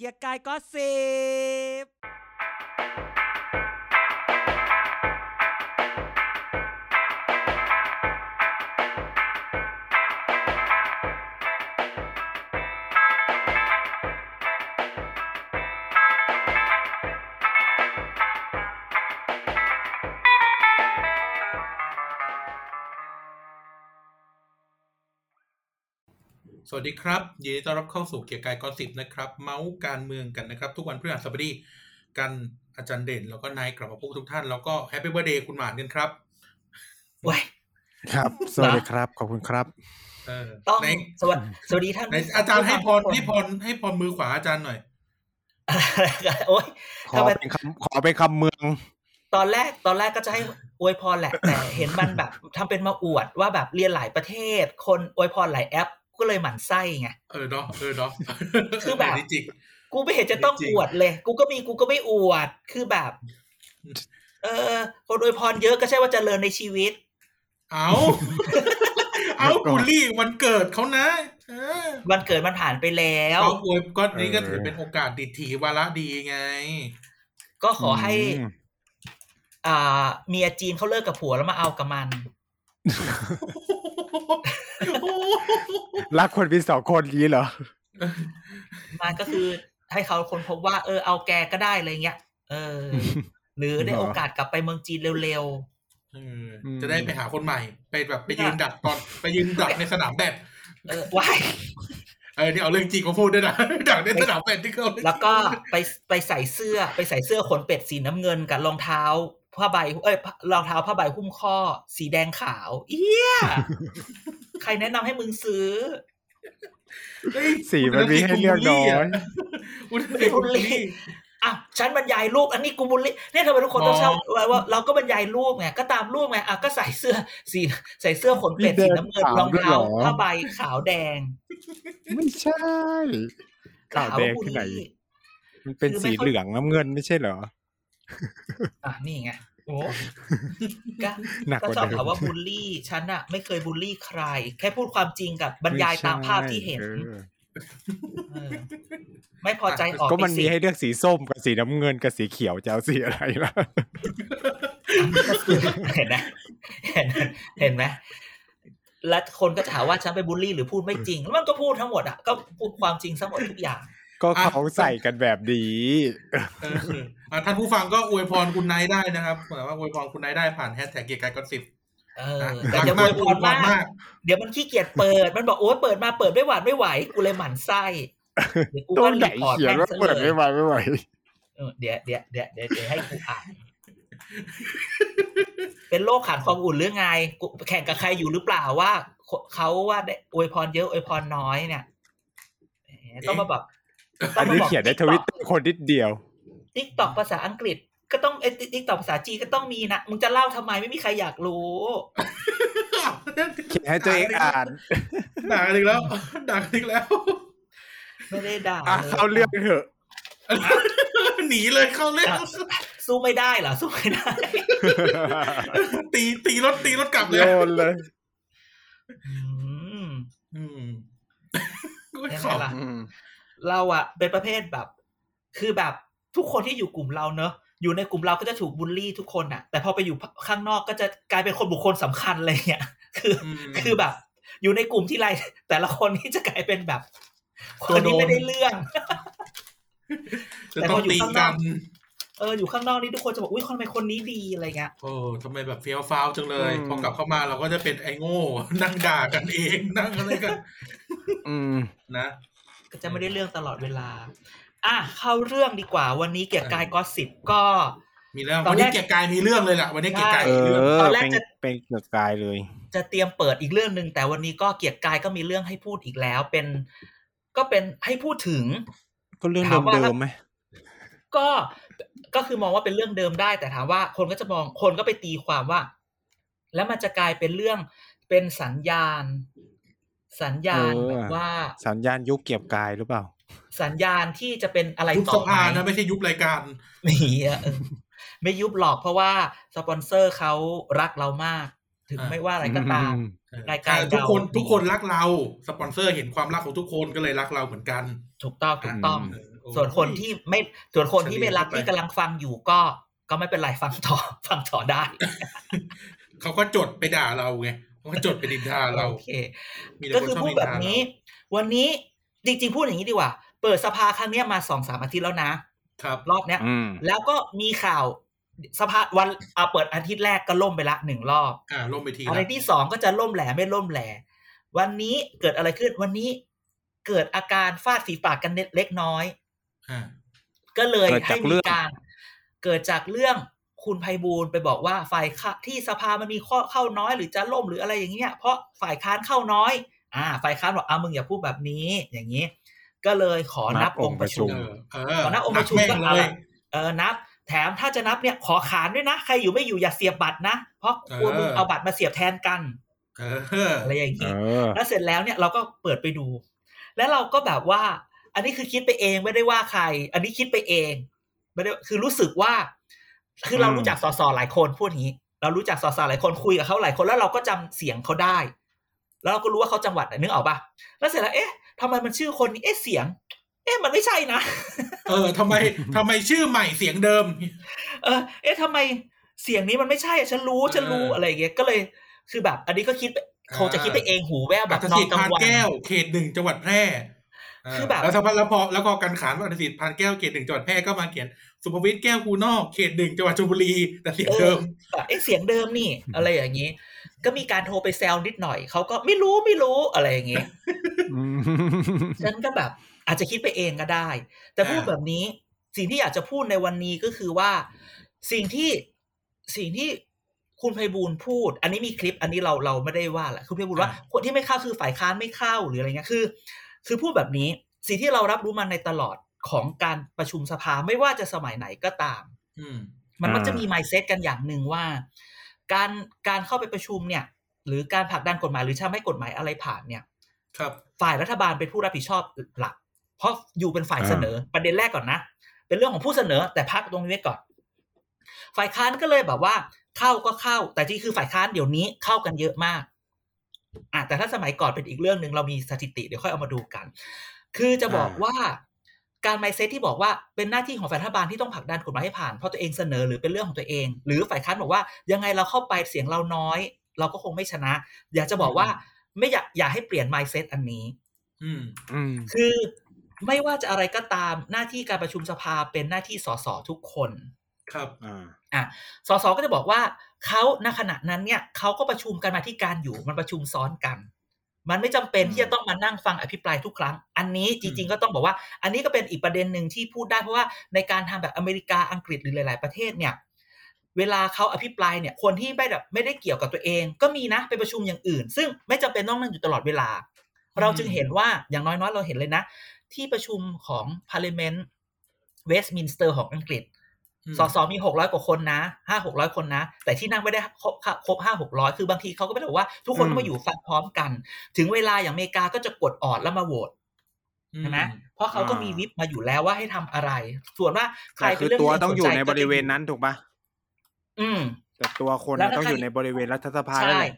เกียร์กายก็สิบ วัสดีครับ ยินดีต้อนรับเข้าสู่เกียร์กายกอสิบนะครับ เมาส์การเมืองกันนะครับ ทุกวันพฤหัสบดีกันอาจารย์เด่น แล้วก็นายกลับมาพบกับทุกท่าน แล้วก็แฮปปี้เบ t ร์ a เดย์คุณหมานกันครับว้ยครับ สวัสดีครับ ขอบคุณครับเออต้องไหนสวัสสวัสดีท่านไหนอาจารย์ให้พรให้พรให้พรมือขวาอาจารย์หน่อยโอ้ยขทำอไมเป็นคำขอเป็นคำเมือง ตอนแรกตอนแรกก็จะให้อวยพรแหละแต่เห็นมันแบบทำเป็นมาอวดว่าแบบเรียนหลายประเทศ คนอวยพรหลายแอป ก็เลยหมั่นไส้ไงเออเนาะเออเนาะคือแบบนนี้จริงกูไม่เห็นจะต้องจริงอวดเลย กูก็มีกูก็ไม่อวดคือแบบ เออ คนอวยพรเยอะก็ใช่ว่าเจริญในชีวิต เอาเอาบูลลี่วันเกิดเขานะเออวันเกิดมันผ่านไปแล้วเขาอวยก็นี่ก็เออถือเป็นโอกาสดิถีวาระดีไง ก็ขอให้อืมอ่าเมียจีนเขาเลิกกับผัวแล้วมาเอากับมัน รักคนเป็นสองคนนี้เหรอมันก็คือให้เขาคนพบว่า เออเอาแกก็ได้อะไรเงี้ย เออ หรือได้เหรอโอกาสกลับไปเมืองจีนเร็วเอออืมจะได้ไปหาคนใหม่ ไปแบบไปยืนดักตอนไปยืนดักในสนามแบดๆเออว้ายเออที่เอาเรื่องจริงมาพูดด้วยนะดักในสนามแบดที่เขาแล้วก็ไปไปใส่เสื้อไปใส่เสื้อขนเป็ดสีน้ำเงินกับรองเท้า ผ้าใบเอ้ยรองเท้าผ้าใบหุ้มข้อ สีแดงขาว เอี้ยใครแนะนำให้มึงซื้อเฮ้ยสีมันมีให้เลือกน้อยอุตส่าห์บูลลี่อะฉันบรรยายรูป อันนี้กูบุลลี่เนี่ยทำไมทุกคนต้องอ๋อเช่าไว้ว่าเราก็บรรยายรูปไงก็ตามรูปไงอะก็ใส่เสื้อสีใส่เสื้อขนเป็ดมีสีแดงน้ำเงินขาวรองด้วยเท้าเหรอผ้าใบขาวแดง ไม่ใช่ขาวแดงที่ไหนมันเป็นคือไม่สีค่อยเหลืองน้ำเงินไม่ใช่เหรอ อะนี่ไงโอ้ก็หนักก็กว่าชอบเดิมถามว่าบูลลี่ฉันอะไม่เคยบูลลี่ใคร แค่พูดความจริงกับบรรยายตามภาพที่เห็นไม่ใช่เออไม่พอใจออกก็มันไปมีสิให้เลือกสีส้มกับสีน้ำเงินกับสีเขียวจะเอาสีอะไรล่ะเห็นไหมเห็นเห็นไหมแล้วคนก็จะหาว่าฉันไปบูลลี่หรือพูดไม่จริง แล้วมันก็พูดทั้งหมดอะก็พูดความจริงทั้งหมดทุกอย่าง ก็เขาใส่กันแบบนี้เอออะท่านผู้ฟังก็อวยพรคุณไนท์ได้นะครับแบบว่าอวยพรคุณไนท์ได้ผ่านแฮชแท็กเกียร์กายกอนสิบเออนะแต่รักอย่ามาโวยกพอวยรพรมากมาก เดี๋ยวมันขี้เกียจเปิด มันบอกโอ้ยเปิดมาเปิดไม่หวานไม่ไหว กูเลยหมั่นไส้เดี๋ยวกูต้ก็นไหน report เขียนแม่งว่าซะเปิดเลไม่ยไหวไม่ไหวเออเดี๋ยวเดี๋ยวเดี๋ยวเดี๋ยวเดี๋ยวให้กูอ่านเป็นโรคขาดความอุ่นหรือไงกูแข่งกับใครอยู่หรือเปล่าว่าเขาว่าได้อวยพรเยอะอวยพรน้อยเนี่ยแหมต้องมาแบบ อันนี้เขียนในทวิตเตอร์คนนิดเดียว TikTok ภาษาอังกฤษ ก็ต้องเอ TikTok ภาษาจีนก็ต้องมีนะมึงจะเล่าทำไมไม่มีใครอยากรู้เขียนให้ตัวเองอ่านด่ากันอีกแล้วด่ากันอีกแล้ว ไม่ได้ด่าอะลยเข้าเรื่องเถอะหนีเลยเข้าเรื่องอะสู้ไม่ได้เหรอสู้ไม่ได้ ตีตีรถตีรถกลับเลโยยนเลยอืมอืมก็ใช่ไหมขำล่ะ เราอะเป็นประเภทแบบ คือแบบทุกคนที่อยู่กลุ่มเราเนอะอยู่ในกลุ่มเราก็จะถูกบูลลี่ทุกคนอะแต่พอไปอยู่ข้างนอกก็จะกลายเป็นคนบุคคลสำคัญเลยเนี่ยคืออืมคือแบบ อยู่ในกลุ่มที่ไร แต่ละคนนี่จะกลายเป็นแบบคตัวนโดนนี้ไม่ได้เรื่องจะแต่ต้พอองอยู่ตีข้างนกัอกนเอออยู่ข้างนอกนี่ทุกคนจะบอกอุ้ยคนทำไมคนนี้ดีอะไรเงี้ยโอ้ทำไมแบบเฟี้ยวฟ้าวจังเลยอืมพอกลับเข้ามาเราก็จะเป็นไอ้โง่ นั่งด่ากันเองนั่งอะไรกัน อืมนะ ก็จะไม่ได้เรื่องตลอดเวลา อะเข้าเรื่องดีกว่า วันนี้เกียรติกายก็สิบก็มีเรื่องตอนวันแรนี้กเกียร์กายมีเรื่องเลยล่ะวันนี้เกียร์กายเอมีเรื่องอตอนแรกเป็นจะเป็นเกือบกายเลย จะเตรียมเปิดอีกเรื่องหนึ่งแต่วันนี้ก็เกียรติกายก็มีเรื่องให้พูดอีกแล้ว เป็น ก็เป็นให้พูดถึง ก็เรื่องถามว่าเดิมๆไหมก็ก็คือมองว่าเป็นเรื่องเดิมได้ แต่ถามว่าคนก็จะมองคนก็ไปตีความว่า แล้วมันจะกลายเป็นเรื่องเป็นสัญญาณ สัญญาณเออแบบว่า สัญญาณยุคเก็บกายหรือเปล่า สัญญาณที่จะเป็นอะไรยุบต่สอไปภานะไม่ใช่ยุบรายการนี่อะเออไม่ยุบหรอกเพราะว่าสปอนเซอร์เขารักเรามาก ถึงอ่าไม่ว่าอะไรก็ตามรายการทุกคนเราทุกคนรักเราสปอนเซอร์เห็นความรักของทุกคนก็เลยรักเราเหมือนกัน ถูกต้องถูกต้องอืมโอ้ยส่วนคนที่ไม่ส่วนคนที่ไม่รักเฉลี่ยเข้าไปที่กำลังฟังอยู่ก็ ก็ไม่เป็นไรฟังต่อฟังต่อได้เขาก็จดไปด่าเราไง เขาก็จดไปดินทาเราโอเคมีแต่ก็คนคือชอบพูดนินแบบทาเรานี้ วันนี้จริงๆ พูดอย่างนี้ดีกว่า เปิดสภาครั้งเนี้ยมาสองสามอาทิตย์แล้วนะ ครับ รอบเนี้ยอืมแล้วก็มีข่าวสภาวันเอาเปิดอาทิตย์แรกก็ล่มไปละหนึ่งรอบอ่าล่มไปทีอะไรละที่สองก็จะล่มแหล่ไม่ล่มแหล่วันนี้เกิดอะไรขึ้นวันนี้เกิดอาการฟาดฝีปากกันเล็กน้อยอ่าก็เลยเกิดให้จากมีเรื่องการเกิดจากเรื่อง คุณไพบูลย์ไปบอกว่าฝ่ายค้าที่สภามันมีข้อเข้าน้อยหรือจะล่มหรืออะไรอย่างเงี้ยเพราะฝ่ายค้านเข้าน้อย อ่า ฝ่ายค้านบอกอ่ามึงอย่าพูดแบบนี้อย่างนี้ ก็เลยขอนับองค์ประชุมเออเออขอนับองค์ประชุมแม่งก็เอาเลละยเออนับ แถมถ้าจะนับเนี่ยขอขานด้วยนะใครอยู่ไม่อยู่อย่าเสียบบัตรนะเพราะกลัวเออมึงเอาบัตรมาเสียบแทนกันเอออะไรอย่างเอนี้อแล้วเสร็จแล้วเนี่ยเราก็เปิดไปดู แล้วเราก็แบบว่า อันนี้คือคิดไปเองไม่ได้ว่าใคร อันนี้คิดไปเองไม่ได้คือรู้สึกว่า คือเราอืมรู้จักสสหลายคนพูดอย่างนี้ เรารู้จักสสหลายคนคุยกับเขาหลายคนแล้วเราก็จำเสียงเขาได้ แล้วเราก็รู้ว่าเขาจังหวัดไหนนึกออกปะแล้วเสร็จแล้วเอ๊ะทำไมมันชื่อคนนี้เอ๊ะเสียง เอ๊ะมันไม่ใช่นะเออทำไมทำไมชื่อใหม่เสียงเดิม เออ เอ๊ะทำไมเสียงนี้มันไม่ใช่อะฉันรู้ฉันรู้เออออะไรอย่างเงี้ยก็เลยคือแบบ อันนี้ก็คิดไปคงจะคิดไปเองหูแว่วแบอับตนอสินทธิ์กลาพางนวันแก้วเขตหนึ่งจังหวัดแพร่เคือแบบแล้วสักพักแล้วพอแล้วพอกันขานว่าอัตสิทธิ์พานแก้วเขตหนึ่งจังหวัดแพร่ก็มาเขียนสุภวิทย์แก้วคูนอกเขตหนึ่งจังหวัดชลบุรีแต่เสียงเดิมแบบเอ๊ะเสียงเดิมนี่ อะไรอย่างนี้ ก็มีการโทรไปแซวนิดหน่อยเขาก็ไม่รู้ไม่รู้อะไรอย่างนี้อืมฉันก็แบบ อาจจะคิดไปเองก็ได้ แต่พูดอ่าแบบนี้ สิ่งที่อยากจะพูดในวันนี้ก็คือว่า สิ่งที่สิ่งที่คุณไพบูลย์พูด อันนี้มีคลิป อันนี้เราเราไม่ได้ว่าแหละคุณไพบูลย์ว่าคนที่ไม่เข้าคือฝ่ายค้านไม่เข้าหรืออะไรเงี้ยคือ คือพูดแบบนี้สิ่งที่เรารับรู้มาในตลอดของการประชุมสภาไม่ว่าจะสมัยไหนก็ตาม อืมมันมักจะอ่ามีมี mindset กันอย่างหนึ่งว่า การการเข้าไปประชุมเนี่ย หรือการผลักดันกฎหมายหรือทำให้กฎหมายอะไรผ่านเนี่ย ครับ ฝ่ายรัฐบาลเป็นผู้รับผิดชอบหลัก เพราะอยู่เป็นฝ่ายอ่าเสนอประเด็นแรกก่อนนะ เป็นเรื่องของผู้เสนอแต่พักตรงนี้ไว้ก่อน ฝ่ายค้านก็เลยแบบว่า เข้าก็เข้า แต่ที่คือฝ่ายค้านเดี๋ยวนี้เข้ากันเยอะมาก อะแต่ถ้าสมัยก่อนเป็นอีกเรื่องหนึ่งเรามีสถิติเดี๋ยวค่อยเอามาดูกัน คือจะบอกอ่าว่าการไมเซ็ตที่บอกว่าเป็นหน้าที่ของฝ่ายรัฐบาลที่ต้องผลักดันกฎหมายให้ผ่านเพราะตัวเองเสนอหรือเป็นเรื่องของตัวเอง หรือฝ่ายค้านบอกว่ายังไงเราเข้าไปเสียงเราน้อย เราก็คงไม่ชนะ อยากจะบอกว่าไม่อยากอยากให้เปลี่ยนไมเซ็ตอันนี้ อืมอืมคือไม่ว่าจะอะไรก็ตามหน้าที่การประชุมสภาเป็นหน้าที่สสทุกคน ครับอ่าอะสสก็จะบอกว่า เขาณขณะนั้นเนี่ยเขาก็ประชุมกันมาที่การอยู่มันประชุมซ้อนกัน มันไม่จำเป็นอืมที่จะต้องมานั่งฟังอภิปรายทุกครั้ง อันนี้จริง ๆ ก็ต้องบอกว่า อันนี้ก็เป็นอีกประเด็นหนึ่งที่พูดได้เพราะว่าในการทำแบบอเมริกาอังกฤษหรือหลาย ๆ ประเทศเนี่ยเวลาเขาอภิปรายเนี่ยคนที่ไม่แบบไม่ได้เกี่ยวกับตัวเอง ก็มีนะไปประชุมอย่างอื่น ซึ่งไม่จำเป็นต้องนั่งอยู่ตลอดเวลา เราจึงเห็นว่าอย่างน้อยๆเราเห็นเลยนะ ที่ประชุมของ Parliament Westminster ของอังกฤษอืม สสมีหกร้อยกว่าคนนะห้าหกร้อยคนนะ แต่ที่นั่งไม่ได้ครบครบห้าหกร้อยคือบางทีเขาก็ไม่ได้บอกว่าทุกคนอืมต้องมาอยู่ฟังพร้อมกัน ถึงเวลาอย่างอเมริกาก็จะกดออดแล้วมาโหวตใช่ไหมเพราะเขาก็มีวิปมาอยู่แล้วว่าให้ทำอะไร ส่วนว่าใครแต่เป็คืนอเรื่องตัวที่ต้องอยู่สใจในบริเวณนั้นถูกปะอืมแต่ตัวคนแล้วน่ะถ้าต้องใครอยู่ในบริเวณรัฐสภาใช่นั่นแหละ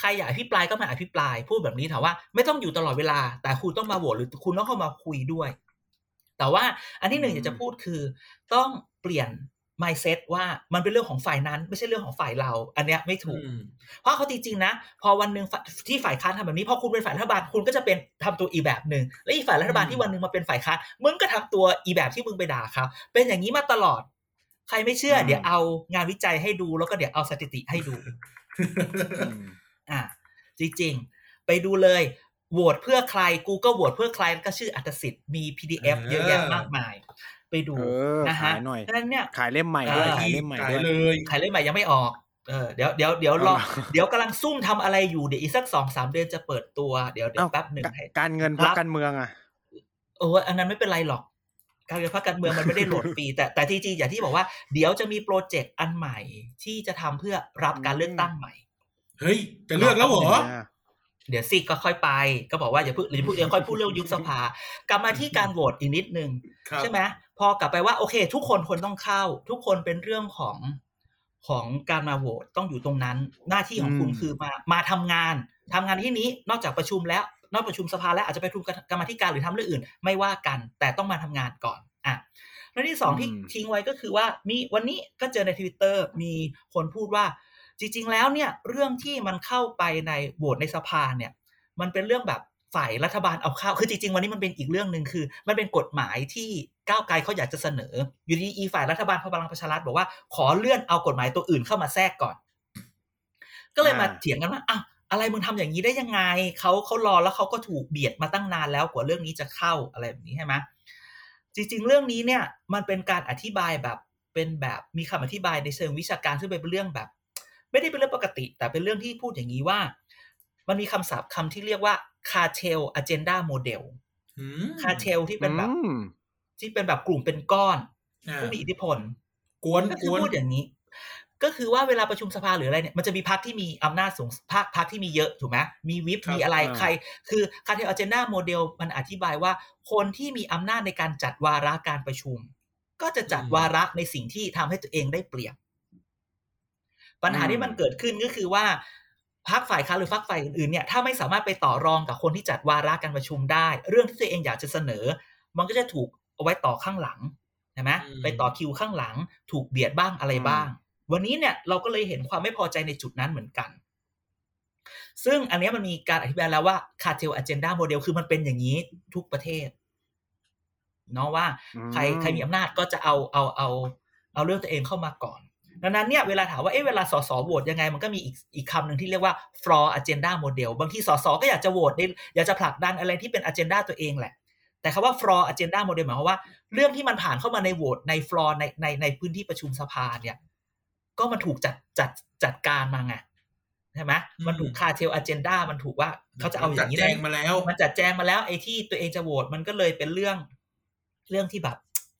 ใครอยากอภิปรายก็มาอภิปราย พูดแบบนี้ถามว่าไม่ต้องอยู่ตลอดเวลา แต่คุณต้องมาโหวตหรือคุณต้องเข้ามาคุยด้วย แต่ว่าอันที่หนึ่งอยากจะพูดคือต้องเปลี่ยน mindset ว่ามันเป็นเรื่องของฝ่ายนั้น ไม่ใช่เรื่องของฝ่ายเรา อันเนี้ยไม่ถูกอืมเพราะเขาจริงๆนะ พอวันหนึ่งฝ่ายที่ฝ่ายค้านทำแบบนี้พอคุณเป็นฝ่ายรัฐบาลคุณก็จะเป็นทำตัวอีแบบหนึ่งและอีฝ่ายรัฐบาลอืมที่วันหนึ่งมาเป็นฝ่ายค้านมึงก็ทำตัวอีแบบที่มึงไปด่าเขาเป็นอย่างนี้มาตลอด ใครไม่เชื่อ เดี๋ยวเอางานวิจัยให้ดูแล้วก็เดี๋ยวเอาสถิติให้ดูอืมอะจริงๆ ไปดูเลย โหวตเพื่อใคร Google โหวตเพื่อใครแล้วก็ชื่ออัตสิทธิ์มี PDF เออเยอะแยะมากมาย ไปดูเออนะฮะขายหน่อยดังนั้นเนี่ยขายเล่มใหม่เออด้วยขายขายที่เล่มใหม่ขายด้วยเลยใครเล่นใหม่ยังไม่ออกเออเดี๋ยวเดี๋ยวเดี๋ยวรอเอาเหรอเดี๋ยวกำลังซุ่มทำอะไรอยู่เดี๋ยวอีกสักสองสามเดือนจะเปิดตัวเดี๋ยวเดี๋ยวเอ้าแป๊บหนึ่งกะให้การเงินพักรับการเมืองอะเอออันนั้นไม่เป็นไรหรอก การเงินพรรคการเมืองมันไม่ได้โหลดฟรีแต่แต่ที่จริงอย่างที่บอกว่าเดี๋ยวจะมีโปรเจกต์อันใหม่ที่จะทำเพื่อรับการเลือกตั้งใหม่ เฮ้ยจะเลือกแล้วเหรอ เดี๋ยวซิก็ค่อยไป ก็บอกว่าอย่าเพิ่งหรืออย่าเพิ่งยังค่อยพูดเรื่องยุบสภา กลับมาที่การโหวตอีกนิดนึงครับใช่ไหมพอกลับไปว่าโอเค ทุกคนคนต้องเข้า ทุกคนเป็นเรื่องของของการมาโหวตต้องอยู่ตรงนั้น หน้าที่ของคุณอืมคือมามาทำงานทำงานที่นี้นอกจากประชุมแล้ว นอกประชุมสภาแล้วอาจจะไปประชุมกรรมาธิการหรือทำเรื่องอื่น ไม่ว่ากัน แต่ต้องมาทำงานก่อนอะแล้วที่สองที่อืมทิ้งไว้ก็คือว่ามีวันนี้ก็เจอในทวิตเตอร์มีคนพูดว่า จริง ๆ แล้วเนี่ยเรื่องที่มันเข้าไปในโหวตในสภาเนี่ย มันเป็นเรื่องแบบฝ่ายรัฐบาลเอาเข้า คือจริง ๆ วันนี้มันเป็นอีกเรื่องหนึ่งคือ มันเป็นกฎหมายที่ก้าวไกลเขาอยากจะเสนอ อยู่ดีอีฝ่ายรัฐบาลพลังประชารัฐบอกว่าขอเลื่อนเอากฎหมายตัวอื่นเข้ามาแทรกก่อน ก็เลยมาอ่าเถียงกันว่าอ้าวอะไรมึงทำอย่างนี้ได้ยังไงเขาเขารอแล้วเขาก็ถูกเบียดมาตั้งนานแล้วกว่าเรื่องนี้จะเข้าอะไรแบบนี้ใช่ไหมจริง ๆ เรื่องนี้เนี่ยมันเป็นการอธิบายแบบเป็นแบบมีคำอธิบายในเชิงวิชาการซึ่งเป็นเรื่องแบบ ไม่ได้เป็นเรื่องปกติ แต่เป็นเรื่องที่พูดอย่างนี้ว่า มันมีคำศัพท์คำที่เรียกว่า cartel agenda model อืม cartel ที่เป็นแบบอืมที่เป็นแบบกลุ่มเป็นก้อนอ่าผู้มีอิทธิพลกวนก็กคือวนพูดอย่างนี้ ก็คือว่าเวลาประชุมสภาหรืออะไรเนี่ยมันจะมีพรรคที่มีอำนาจสูงพรรคพรรคที่มีเยอะถูกไหมมีวิปครับมีอะไรอ่าใคร คือ cartel agenda model มันอธิบายว่า คนที่มีอำนาจในการจัดวาระการประชุม ก็จะจัดวาระในสิ่งที่ทำให้ตัวเองได้เปรียบ ปัญหาที่มันเกิดขึ้นก็คือว่าพรรคฝ่ายค้านหรือพรรคฝ่ายอื่นๆเนี่ยถ้าไม่สามารถไปต่อรองกับคนที่จัดวาระการประชุมได้ เรื่องที่ตัวเองอยากจะเสนอ มันก็จะถูกเอาไว้ต่อข้างหลังใช่ไหมอืมไปต่อคิวข้างหลัง ถูกเบียดบ้างอะไรบ้าง วันนี้เนี่ยเราก็เลยเห็นความไม่พอใจในจุดนั้นเหมือนกัน ซึ่งอันเนี้ยมันมีการอธิบายแล้วว่า cartel agenda model คือมันเป็นอย่างนี้ทุกประเทศเนาะว่าใครอืมใครมีอำนาจก็จะเอาเอาเอาเอาเรื่องตัวเองเข้ามาก่อน ดังนั้นเนี่ยเวลาถามว่าเอ๊ะเวลาสสโหวตยังไงมันก็มีอีกอีกคำหนึ่งที่เรียกว่า floor agenda model บางทีสสก็อยากจะโหวตในอยากจะผลักดันอะไรที่เป็น agenda ตัวเองแหละ แต่คำว่า floor agenda model หมายความว่าเรื่องที่มันผ่านเข้ามาในโหวตใน floor ในในในพื้นที่ประชุมสภาเนี่ยก็มันถูกจัดจัดจัดการมาไงใช่ไหมมันถูก cartel agenda มันถูกว่าเขาจะเอาอย่างนี้จัดแจนะงมาแล้ว มันจัดแจงมาแล้วไอ้ที่ตัวเองจะโหวตมันก็เลยเป็นเรื่อง เรื่องที่แบบ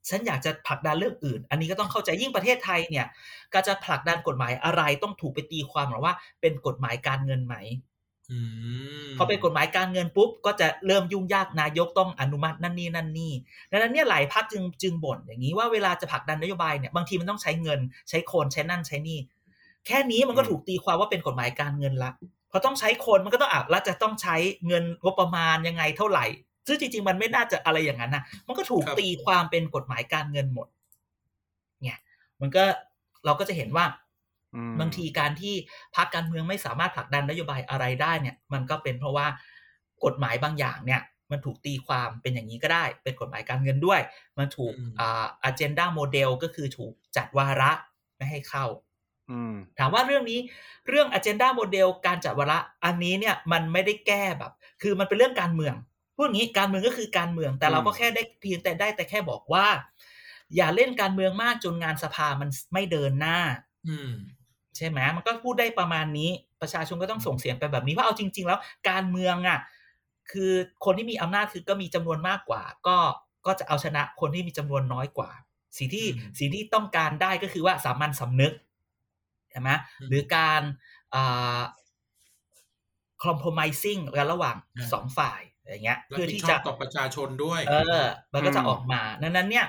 ฉันอยากจะผลักดันเรื่องอื่น อันนี้ก็ต้องเข้าใจยิ่งประเทศไทยเนี่ยก็จะผลักดันกฎหมายอะไรต้องถูกไปตีความหรือว่าเป็นกฎหมายการเงินไหมอืมพอเป็นกฎหมายการเงินปุ๊บก็จะเริ่มยุ่งยากนายกต้องอนุมัตินั่นนี่นั่นนี่ดังนั้นเนี่ยหลายพรรคจึงจึงบ่นอย่างนี้ว่าเวลาจะผลักดันนโยบายเนี่ยบางทีมันต้องใช้เงิน ใช้คนใช้นั่นใช้นี่ แค่นี้มันก็ถูกตีความว่าเป็นกฎหมายการเงินละพอต้องใช้คนมันก็ต้องอะแล้วจะต้องใช้เงินงบประมาณยังไงเท่าไหร่ ซึ่งจริงๆ มันไม่น่าจะอะไรอย่างนั้นนะมันก็ถูกตีความเป็นกฎหมายการเงินหมด เนี่ย มันก็เราก็จะเห็นว่าอืมบางทีการที่พรรคการเมืองไม่สามารถผลักดันนโยบายอะไรได้เนี่ย มันก็เป็นเพราะว่ากฎหมายบางอย่างเนี่ย มันถูกตีความเป็นอย่างนี้ก็ได้ เป็นกฎหมายการเงินด้วย มันถูกอ่า agenda model ก็คือถูกจัดวาระไม่ให้เข้าอืมถามว่าเรื่องนี้เรื่อง agenda model การจัดวาระอันนี้เนี่ย มันไม่ได้แก้แบบ คือมันเป็นเรื่องการเมือง พูดอย่างนี้การเมืองก็คือการเมืองแต่เราก็อืมแค่ได้เพียงแต่ได้แต่แค่บอกว่า อย่าเล่นการเมืองมากจนงานสภามันไม่เดินหน้า อืมใช่ไหมมันก็พูดได้ประมาณนี้ ประชาชนก็ต้องส่งเสียงไปแบบนี้เพราะเอาจริง ๆ แล้ว การเมืองอะ คือคนที่มีอำนาจคือก็มีจำนวนมากกว่า ก็ก็จะเอาชนะคนที่มีจำนวนน้อยกว่าสิ่งที่อืมสิ่งที่ต้องการได้ก็คือว่าสามัญสำนึกใช่ไหมอืมหรือการอ่า compromising กันระหว่างอ่าสองฝ่าย อย่างเงี้ยรับเพื่อผิดที่ชอจะบต่อประชาชนด้วย เออ มันก็จะอืมออกมาดังนั้นเนี่ย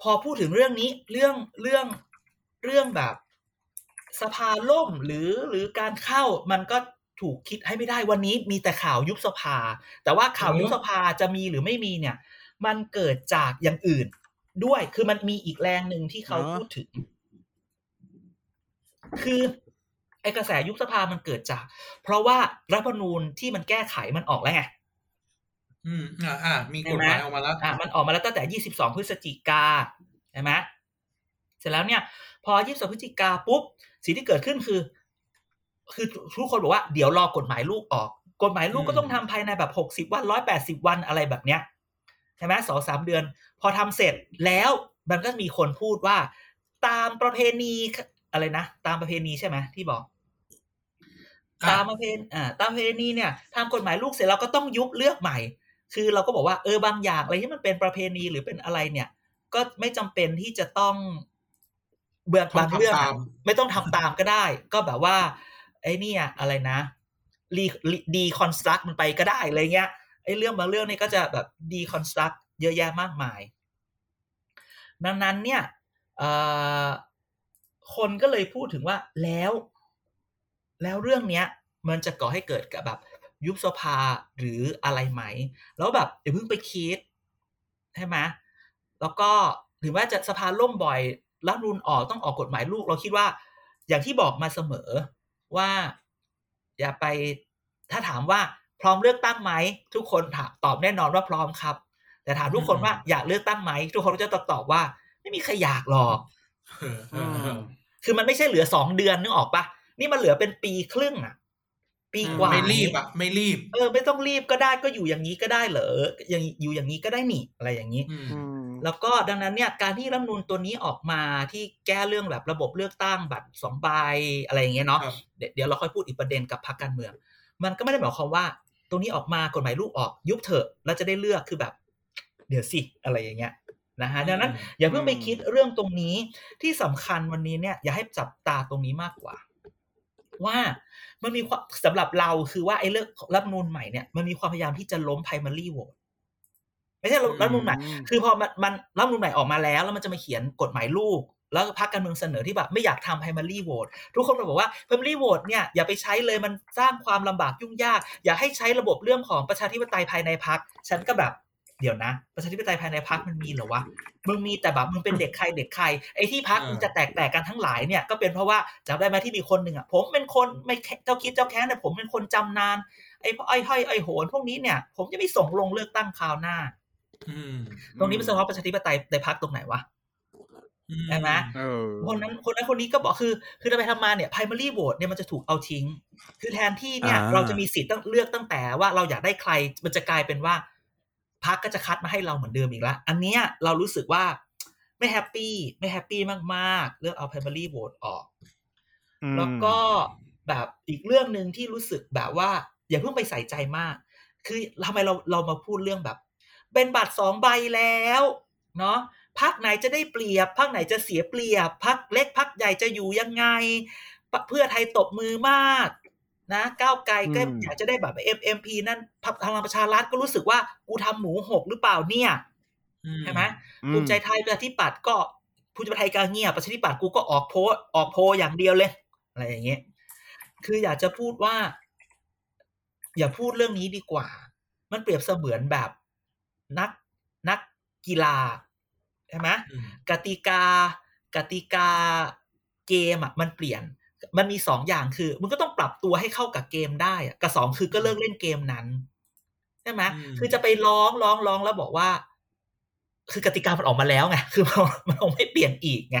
พอพูดถึงเรื่องนี้เรื่องเรื่องเรื่องแบบสภาล่มหรือหรือการเข้ามันก็ถูกคิดให้ไม่ได้วันนี้มีแต่ข่าวยุบสภา แต่ว่าข่าวยุบสภาจะมีหรือไม่มีเนี่ย มันเกิดจากอย่างอื่นด้วยคือมันมีอีกแรงหนึ่งที่เขาอ๋อพูดถึง คือไอ้กระแสยุบสภามันเกิดจาก เพราะว่ารัฐธรรมนูญที่มันแก้ไขมันออกแล้วไง อืมอ่าอ่ามีกฎหมายออกมาแล้วอะมันออกมาแล้วตั้งแต่22พฤศจิกาใช่ไหมเสร็จแล้วเนี่ย พอ22พฤศจิกาปุ๊บสิ่งที่เกิดขึ้นคือ คือทุกคนบอกว่าเดี๋ยวรอกฎหมายลูกออก กฎหมายลูกอืมก็ต้องทำภายในแบบ60วัน180วันอะไรแบบเนี้ยใช่ไหมสองสามเดือน พอทำเสร็จแล้วมันก็มีคนพูดว่า ตามประเพณีอะไรนะตามประเพณีใช่ไหมที่บอกอะตามประเพณีอ่าตามประเพณีเนี่ยทำกฎหมายลูกเสร็จเราก็ต้องยุบเลือกใหม่ คือเราก็บอกว่าเออบางอย่างอะไรที่มันเป็นประเพณีหรือเป็นอะไรเนี่ย ก็ไม่จำเป็นที่จะต้องเบืองต้องบางเรื่องทำอะตามไม่ต้องทำตามก็ได้ ก็แบบว่า ไอ้เนี่ยอะไรนะรีดีคอนสตรักมันไปก็ได้อะไรเงี้ยไอ้เรื่องบางเรื่องนี่ก็จะแบบดีคอนสตรักเยอะแยะมากมาย ดังนั้นเนี่ยเอ่อคนก็เลยพูดถึงว่าแล้ว แล้วเรื่องเนี้ย มันจะก่อให้เกิดกับแบบ ยุบสภาหรืออะไรไหม แล้วแบบอย่าเพิ่งไปคิดใช่ไหมแล้วก็ถึงแม้จะสภาล่มบ่อยรัฐธรรมนูนออกต้องออกกฎหมายลูก เราคิดว่า อย่างที่บอกมาเสมอว่า อย่าไปถ้าถามว่าพร้อมเลือกตั้งไหมทุกคนถามตอบแน่นอนว่าพร้อมครับ แต่ถามทุกคนว่าอยากเลือกตั้งไหมทุกคนก็จะตอบว่า ไม่มีใครอยากหรอกเออเออเออคือมันไม่ใช่เหลือสองเดือนนึกออกปะนี่มันเหลือเป็นปีครึ่งอะ ปีกว่าไม่รีบอะไม่รีบ เออ ไม่ต้องรีบก็ได้ก็อยู่อย่างนี้ก็ได้เหรออย่างอยู่อย่างนี้ก็ได้หนิอะไรอย่างนี้อืมอืมแล้วก็ดังนั้นเนี่ยการที่รัฐธรรมนูนตัวนี้ออกมาที่แก้เรื่องแบบระบบเลือกตั้งบัตรสองใบอะไรอย่างเงี้ยเนาะครับเดี๋ยวเดี๋ยวเราค่อยพูดอีกประเด็นกับพรรคการเมือง มันก็ไม่ได้หมายความว่าตรงนี้ออกมากฎหมายลูกออกยุบเถอะแล้วจะได้เลือกคือแบบ เดี๋ยวสิอะไรอย่างเงี้ยนะฮะดังนั้นอย่าเพิ่งไปคิดเรื่องตรงนี้ที่สำคัญวันนี้เนี่ย อย่าให้จับตาตรงนี้มากกว่า ว่ามันมีความสำหรับเราคือว่าไอ้เรื่องรัฐธรรมนูญใหม่เนี่ยมันมีความพยายามที่จะล้ม primary vote ไม่ใช่รัฐธรรมนูญใหม่ คือพอมันมันรัฐธรรมนูญใหม่ออกมาแล้ว แล้วมันจะมาเขียนกฎหมายลูก แล้วพรรคการเมืองเสนอที่แบบไม่อยากทำ primary vote ทุกคนก็บอกว่า primary vote เนี่ยอย่าไปใช้เลยมันสร้างความลำบากยุ่งยาก อย่าให้ใช้ระบบเรื่องของประชาธิปไตยภายในพรรคฉันก็แบบ เดี๋ยวนะ ประชาธิปไตยภายในพรรคมันมีเหรอวะมึงมีแต่แบบมึงเป็นเด็กใครเด็กใครไอ้ที่พรรคมึงจะแตกแตกกันทั้งหลายเนี่ยก็เป็นเพราะว่าจำได้ไหมที่มีคนหนึ่งอะผมเป็นคนไม่แค่เจ้าคิดเจ้าแค้นแต่ผมเป็นคนจำนานไอ้ไอ้ห้อยไอ้โหนพวกนี้เนี่ย ผมจะไม่ส่งลงเลือกตั้งคราวหน้าอืมตรงนี้เป็นสภาพประชาธิปไตยในพรรคตรงไหนวะใช่ไหมเออคนนั้นคนนั้นคนนี้ก็บอกคือ คือทำไปทำมาเนี่ย primary vote เนี่ยมันจะถูกเอาทิ้ง คือแทนที่เนี่ยอ่าเราจะมีสิทธิ์ตั้งเลือกตั้งแต่ว่าเราอยากได้ใครมันจะกลายเป็นว่า พรรคก็จะคัดมาให้เราเหมือนเดิมอีกแล้วอันเนี้ยเรารู้สึกว่าไม่แฮปปี้ไม่แฮปปี้มากๆเลือกเอา primary vote ออก แล้วก็แบบอีกเรื่องหนึ่งที่รู้สึกแบบว่า อย่าเพิ่งไปใส่ใจมาก คือทำไมเราเรามาพูดเรื่องแบบ เป็นบัตรสองใบแล้วเนาะพักไหนจะได้เปรียบพักไหนจะเสียเปรียบพักเล็กพักใหญ่จะอยู่ยังไง เพื่อไทยตบมือมาก นะก้าวไกลก็อืมอยากจะได้แบบ MMP นั่นพรรคพลังประชารัฐก็รู้สึกว่ากูทำหมูหกหรือเปล่าเนี่ยอืใช่ไหมอืมภูมิใจไทยประชาธิปัตย์ก็ภูมิใจไทยกลางเงียบประชาธิปัตย์กูก็ออกโพสต์ออกโพลอย่างเดียวเลย อะไรอย่างเงี้ยคืออยากจะพูดว่า อย่าพูดเรื่องนี้ดีกว่า มันเปรียบเสมือนแบบนักนักกีฬาใช่ไหมอืมกติกากติกาเกมอะมันเปลี่ยน มันมีสองอย่างคือมึงก็ต้องปรับตัวให้เข้ากับเกมได้อะกับสองคือก็เลิกเล่นเกมนั้นใช่ไหมอืมคือจะไปร้องร้องร้องแล้วบอกว่า คือกติกามันออกมาแล้วไงคือมันมันคงไม่เปลี่ยนอีกไง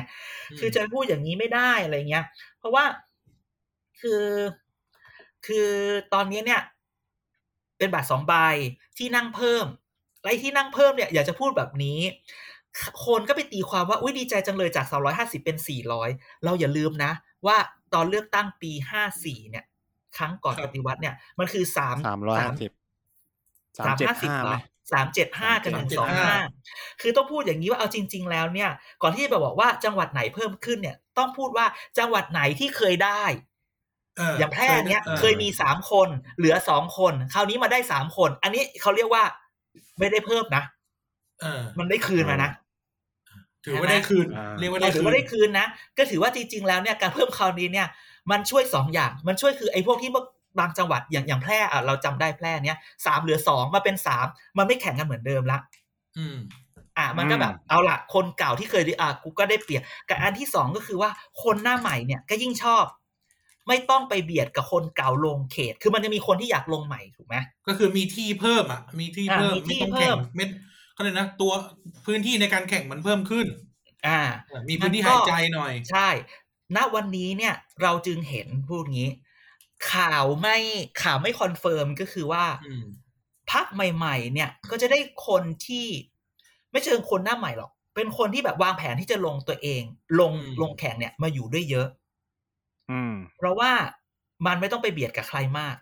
คือจะพูดอย่างนี้ไม่ได้อะไรเงี้ย เพราะว่าคือคือตอนนี้เนี่ย เป็นบัตรสองใบที่นั่งเพิ่มไรที่นั่งเพิ่มเนี่ยอยากจะพูดแบบนี้ คนก็ไปตีความว่า อุ้ยดีใจจังเลยจาก350 เป็น 400 เราอย่าลืมนะ ว่า ตอนเลือกตั้งปี54เนี่ย ครั้งก่อนครัปบฏิวัติเนี่ย มันคือ3สามร้อยห้าสิบสามเจ็ดห้าไหมสามเจ็ดห้ากับหนึ่งสองห้า375คือต้องพูดอย่างนี้ว่าเอาจริง ๆ แล้วเนี่ย ก่อนที่จะไปบอกว่าจังหวัดไหนเพิ่มขึ้นเนี่ย ต้องพูดว่าจังหวัดไหนที่เคยได้เอออย่างแพร่เนี้ยออเคยมีสามคน เหลือสองคน คราวนี้มาได้สามคน อันนี้เขาเรียกว่าไม่ได้เพิ่มนะเออมันได้คืนมานะ ถือว่าได้คืนอ่าเรียกว่าเราได้ถืคือนว่าได้คืนนะ ก็ถือว่าจริงๆแล้วเนี่ยการเพิ่มคราวนี้เนี่ยมันช่วยสองอย่าง มันช่วยคือไอ้พวกที่เมื่อบางจังหวัดอย่างอย่างแพร่อะเราจำได้แพร่เนี้ยสามเหลือสองมาเป็นสามมันไม่แข่งกันเหมือนเดิมละ อืม อะมันก็อืมแบบเอาละคนเก่าที่เคยได้อะกูก็ได้เปรียบกับอันที่สองก็คือว่าคนหน้าใหม่เนี่ยก็ยิ่งชอบ ไม่ต้องไปเบียดกับคนเก่าลงเขต คือมันจะมีคนที่อยากลงใหม่ถูกไหมก็คือมีที่เพิ่มอะมีที่อ่าเพิ่มมีที่ไม่ต้องแข่เพิ่งมไม่ เขาเลยกนะตัวพื้นที่ในการแข่งมันเพิ่มขึ้น อ่า มีพื้นที่มันก็หายใจหน่อย ใช่ ณวันนี้เนี่ยเราจึงเห็นพูดงี้ ข่าวไม่ข่าวไม่ confirm ก็คือว่าอืมพักใหม่ ๆ เนี่ย ก็จะได้คนที่ไม่เชิงคนหน้าใหม่หรอก เป็นคนที่แบบวางแผนที่จะลงตัวเอง ลงอืมลงแข่งเนี่ยมาอยู่ด้วยเยอะ อืม เพราะว่ามันไม่ต้องไปเบียดกับใครมาก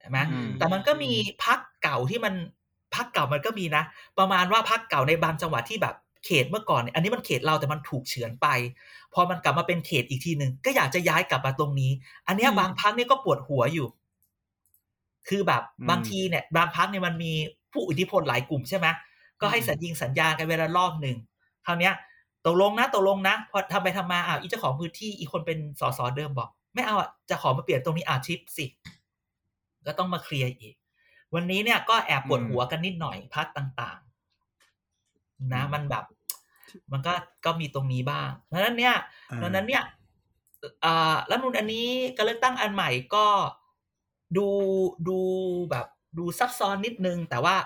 ใช่ไหมอืมแต่มันก็มีพักเก่าที่มัน พักเก่ามันก็มีนะ ประมาณว่าพักเก่าในบางจังหวัดที่แบบเขตเมื่อก่อนเนี่ยอันนี้มันเขตเราแต่มันถูกเฉือนไป พอมันกลับมาเป็นเขตอีกทีหนึ่งก็อยากจะย้ายกลับมาตรงนี้ อันเนี้ยอืมบางพักเนี่ยก็ปวดหัวอยู่ คือแบบอืมบางทีเนี่ย บางพักเนี่ยมันมีผู้อิทธิพลหลายกลุ่มใช่ไหมก็ให้สัญญิงสัญญากันเวลารอบหนึ่งคราวเนี้ยตกลงนะตกลงนะพอทำไปทำมาอะอีเจ้าของพื้นที่อีกคนเป็นสสเดิมบอก ไม่เอาอะจะขอมาเปลี่ยนตรงนี้อะชิปสิก็ต้องมาเคลียร์อีก วันนี้เนี่ยก็แอบปวดอืมหัวกันนิดหน่อยพักต่างๆ นะ มันแบบ มันก็ก็มีตรงนี้บ้างเพราะฉะนั้นเนี่ยอ่าดังนั้นเนี่ยอ่ารัฐธรรมนูนอันนี้การเลือกตั้งอันใหม่ก็ดูดูแบบดูซับซ้อนนิดนึง แต่ว่า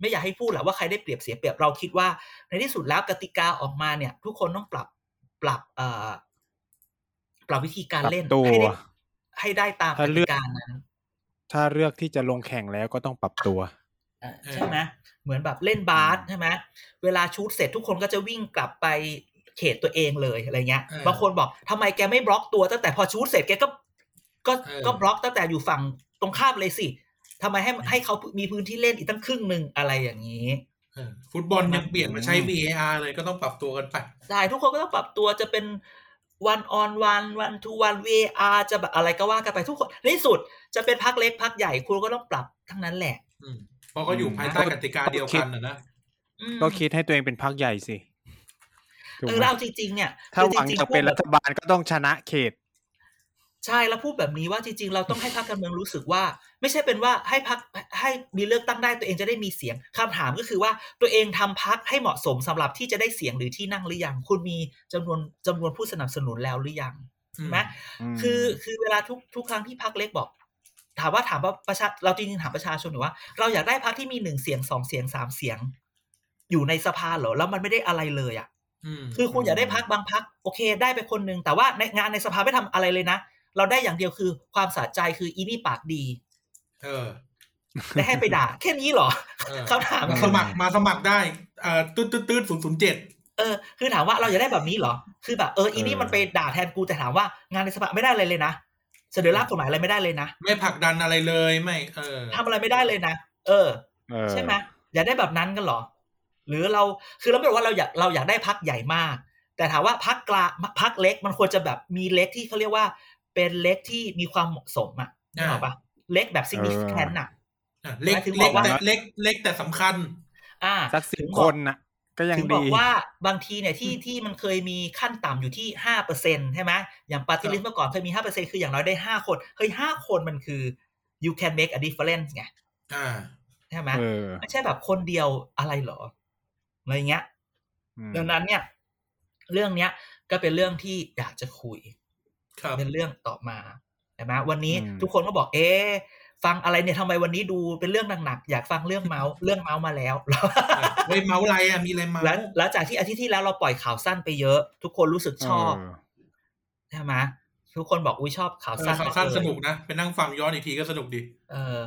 ไม่อยากให้พูดแหละว่าใครได้เปรียบเสียเปรียบเราคิดว่า ในที่สุดแล้วกติกาออกมาเนี่ย ทุกคนต้องปรับปรับเอ่อปรับวิธีการเล่นปรับตัวให้ได้ให้ได้ตามกถ้าเลืติอกกานั้น ถ้าเลือกที่จะลงแข่งแล้วก็ต้องปรับตัวอะใช่ไหมเหมือนแบบเล่นบาสใช่ไหมเวลาชูตเสร็จทุกคนก็จะวิ่งกลับไปเขตตัวเองเลยอะไรเงี้ยเออบางคนบอกทำไมแกไม่บล็อกตัวตั้งแต่พอชูตเสร็จแกก็ก็เออก็บล็อกตั้งแต่อยู่ฝั่งตรงข้ามเลยสิทำไมให้ให้เขามีพื้นที่เล่นอีกตั้งครึ่งหนึ่งอะไรอย่างนี้เออฟุตบอลยังเปลี่ยนมาใช้ VAR เลยก็ต้องปรับตัวกันไปใช่ทุกคนก็ต้องปรับตัวจะเป็น one on one one to one VR จะแบบอะไรก็ว่ากันไปทุกคนในที่สุดจะเป็นพักเล็กพักใหญ่คุณก็ต้องปรับทั้งนั้นแหละอืมเพราะก็อยู่ภายใต้กติกาเดียวกันนะนะอืมก็คิดให้ตัวเองเป็นพรรคใหญ่สิถูกเอไหอมแล้วเอาจริงๆเนี่ย ถ้าคือหวังจริงๆจะเป็นพูดรัฐบาลก็ต้องชนะเขต ใช่ แล้วพูดแบบนี้ว่าจริง ๆ เราต้องให้พรรคการเมืองรู้สึกว่า ไม่ใช่เป็นว่าให้พรรคให้มีเลือกตั้งได้ตัวเองจะได้มีเสียงคำถามก็คือว่าตัวเองทำพรรคให้เหมาะสมสำหรับที่จะได้เสียงหรือที่นั่งหรือยังคุณมีจำนวนจำนวนผู้สนับสนุนแล้วหรือยังใช่ไหมอืมคือคือเวลาทุกทุกครั้งที่พรรคเล็กบอก ถามว่าถามว่าประชาเราจริงๆถามประชาชนหรือว่า เราอยากได้พรรคที่มีหนึ่งเสียงสองเสียงสามเสียง อยู่ในสภาเหรอแล้วมันไม่ได้อะไรเลยอะมคือคุณอยากได้พักบางพักโอเค ได้ไปคนหนึ่งแต่ว่าในงานในสภาไม่ทำอะไรเลยนะ เราได้อย่างเดียวคือความสะใจคืออีนี่ปากดี เออได้ให้ไปด่า แค่นี้เหรอเออเขาถามมาสมัครมาสมัครได้เอ่อตืดตืดตืดศูนย์ศูนย์เจ็ดเออคือถามว่าเราอยากได้แบบนี้เหรอ คือแบบเอออีนี่เออมันไปด่าแทนกูแต่ถามว่างานในสภาไม่ได้เลยเลยนะเสนอร่างกฎหมายอะไรไม่ได้เลยนะไม่ผลักดันอะไรเลยไม่เออทำอะไรไม่ได้เลยนะเออเออใช่ไหมอยากได้แบบนั้นกันเหรอ หรือเราคือเราไม่บอกว่าเราอยากเราอยากได้พักใหญ่มาก แต่ถามว่าพักกลางพักเล็กมันควรจะแบบมีเล็กที่เขาเรียกว่า เป็นเล็กที่มีความเหมาะสมอะนึกออกปะเล็กแบบ significant อะอะเล็กหมายถึงเล็กบอกว่าแต่เล็กเล็กแต่สำคัญ อ่าสักสิบถึงคบอกนน่ะก็ยังถึงบดีอกว่าบางทีเนี่ยที่ที่มันเคยมีขั้นต่ำอยู่ที่ห้าเปอร์เซ็นใช่ไหมอย่างปาร์ตี้ลิสเมื่อก่อนเคยมีห้าเปอร์เซ็นคืออย่างน้อยได้ห้าคนเฮ้ยห้าคนมันคือ you can make a difference ไงอ่าใช่ไหมเออไม่ใช่แบบคนเดียวอะไรเหรออะไรเงี้ยอืมดังนั้นเนี่ย เรื่องเนี้ยก็เป็นเรื่องที่อยากจะคุยครับ เป็นเรื่องต่อมาใช่ไหมวันนี้อืมทุกคนก็บอกเอ๊ะฟังอะไรเนี่ยทำไมวันนี้ดูเป็นเรื่องหนักๆอยากฟังเรื่องเมาส์เรื่องเมาส์มาแล้วเฮ้ยเมาส์อะไรอะมีอะไรเมาส์แล้วแล้วจากที่อาทิตย์ที่แล้วเราปล่อยข่าวสั้นไปเยอะ ทุกคนรู้สึกชอบเออใช่ไหมทุกคนบอกอุ้ยชอบข่าวเออสั้นข่าวสั้นมากเลยสนุกนะไปนั่งฟังย้อนอีกทีก็สนุกดี เออ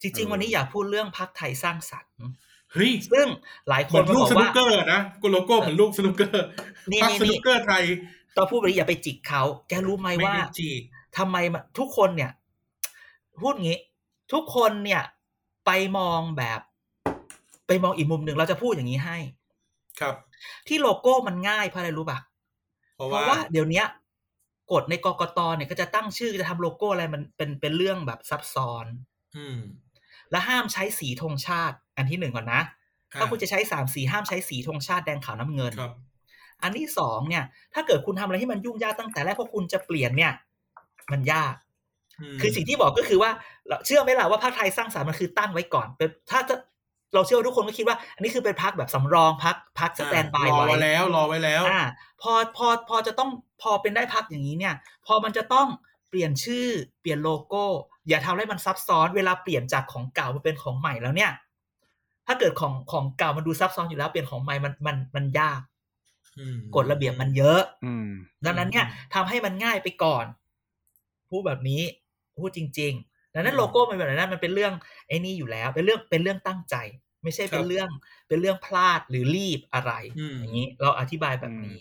จริง ๆ วันนี้อยากพูดเรื่องพักไทยสร้างสรรค์เฮ้ยซึ่งหลายคเหมืนอนมาลูบกอกสนุว่ากเกอร์นะกูโลโก้เหมือนลูกสนุกเกอร์นี่พักนี่สนุนี่กเกอร์ไทย ตอนพูดแบบนี้อย่าไปจิกเขา แกรู้ไหมไม่ว่าได้จีกทำไมมันทุกคนเนี่ย พูดงี้ ทุกคนเนี่ย ไปมองแบบ ไปมองอีกมุมหนึ่งเราจะพูดอย่างนี้ให้ ครับ ที่โลโก้มันง่ายเพราะอะไรรู้ป่ะเพราะเพว่าราะว่าเดี๋ยวเนี้ยกฎในกกตเนี่ยก็จะตั้งชื่อจะทำโลโก้อะไรมันเป็นเป็นเรื่องแบบซับซ้อน อืม และห้ามใช้สีธงชาติ อันที่หนึ่งก่อนนะถ้าคุณจะใช้สามสีห้ามใช้สีธงชาติแดงขาวน้ำเงินครับ อันที่สองเนี่ย ถ้าเกิดคุณทำอะไรที่มันยุ่งยากตั้งแต่แรกเพราะคุณจะเปลี่ยนเนี่ย มันยากมคือสิ่งที่บอกก็คือว่าเราเชื่อไหมล่ะว่าพรรคไทยสร้างสรรค์มันคือตั้งไว้ก่อนเป็นถ้าจะเราเชื่อว่าทุกคนก็คิดว่า อันนี้คือเป็นพรรคแบบสำรองพรรคพรรคสแตนบายรอไว้ไว้แล้ว รอไว้แล้วอ่าพอพอพอจะต้องพอเป็นได้พักอย่างนี้เนี่ย พอมันจะต้องเปลี่ยนชื่อเปลี่ยนโลโก้ อย่าทำให้มันซับซ้อน เวลาเปลี่ยนจากของเก่ามาเป็นของใหม่แล้วเนี่ย ถ้าเกิดของของเก่ามันดูซับซ้อนอยู่แล้วเปลี่ยนของใหม่มันมันมันยากอืม กฎระเบียบมันเยอะอืมดังนั้นเนี่ยทำให้มันง่ายไปก่อน พูดแบบนี้พูดจริง ๆ ดังนั้นโลโก้มันแบบนั้นมันเป็นเรื่องไอ้นี่อยู่แล้ว เป็นเรื่องเป็นเรื่องตั้งใจ ไม่ใช่เป็นเรื่องเป็นเรื่องพลาดหรือรีบอะไรอืมอย่างนี้ เราอธิบายแบบนี้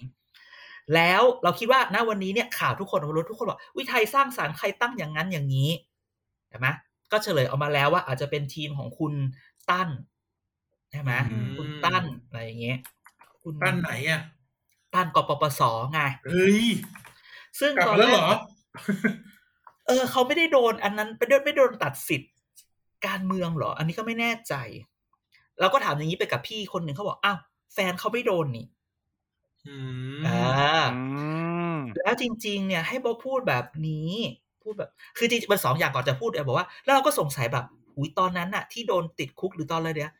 แล้วเราคิดว่าณวันนี้เนี่ยข่าวทุกคนรู้ทุกคนบอกวิไทยสร้างสารรค์ใครตั้งอย่างนั้นอย่างนี้เห็นไหมก็เฉลยออกมาแล้วว่าอาจจะเป็นทีมของคุณตั้นใช่ไหมอืมคุณตั้นอะไรอย่างเงี้ยคุณตั้นไหนอะ ตั้นกปปสไงเฮ้ยซึ่งกลับตอนมาแล้วแรเหรกอเออ เขาไม่ได้โดน อันนั้นไม่ได้ไม่โดนตัดสิทธิ์การเมืองเหรอ อันนี้ก็ไม่แน่ใจ เราก็ถามอย่างนี้ไปกับพี่คนหนึ่งเขาบอกอ้าวแฟนเขาไม่โดนนี่อืมอ่าอืมแล้วจริง ๆ เนี่ย ให้โบพูดแบบนี้ พูดแบบ คือจริงๆมันสองอย่างก่อนจะพูดเนี่ยบอกว่า แล้วเราก็สงสัยแบบ อุยตอนนั้นน่ะ ที่โดนติดคุกหรือตอนอะไรเนี่ย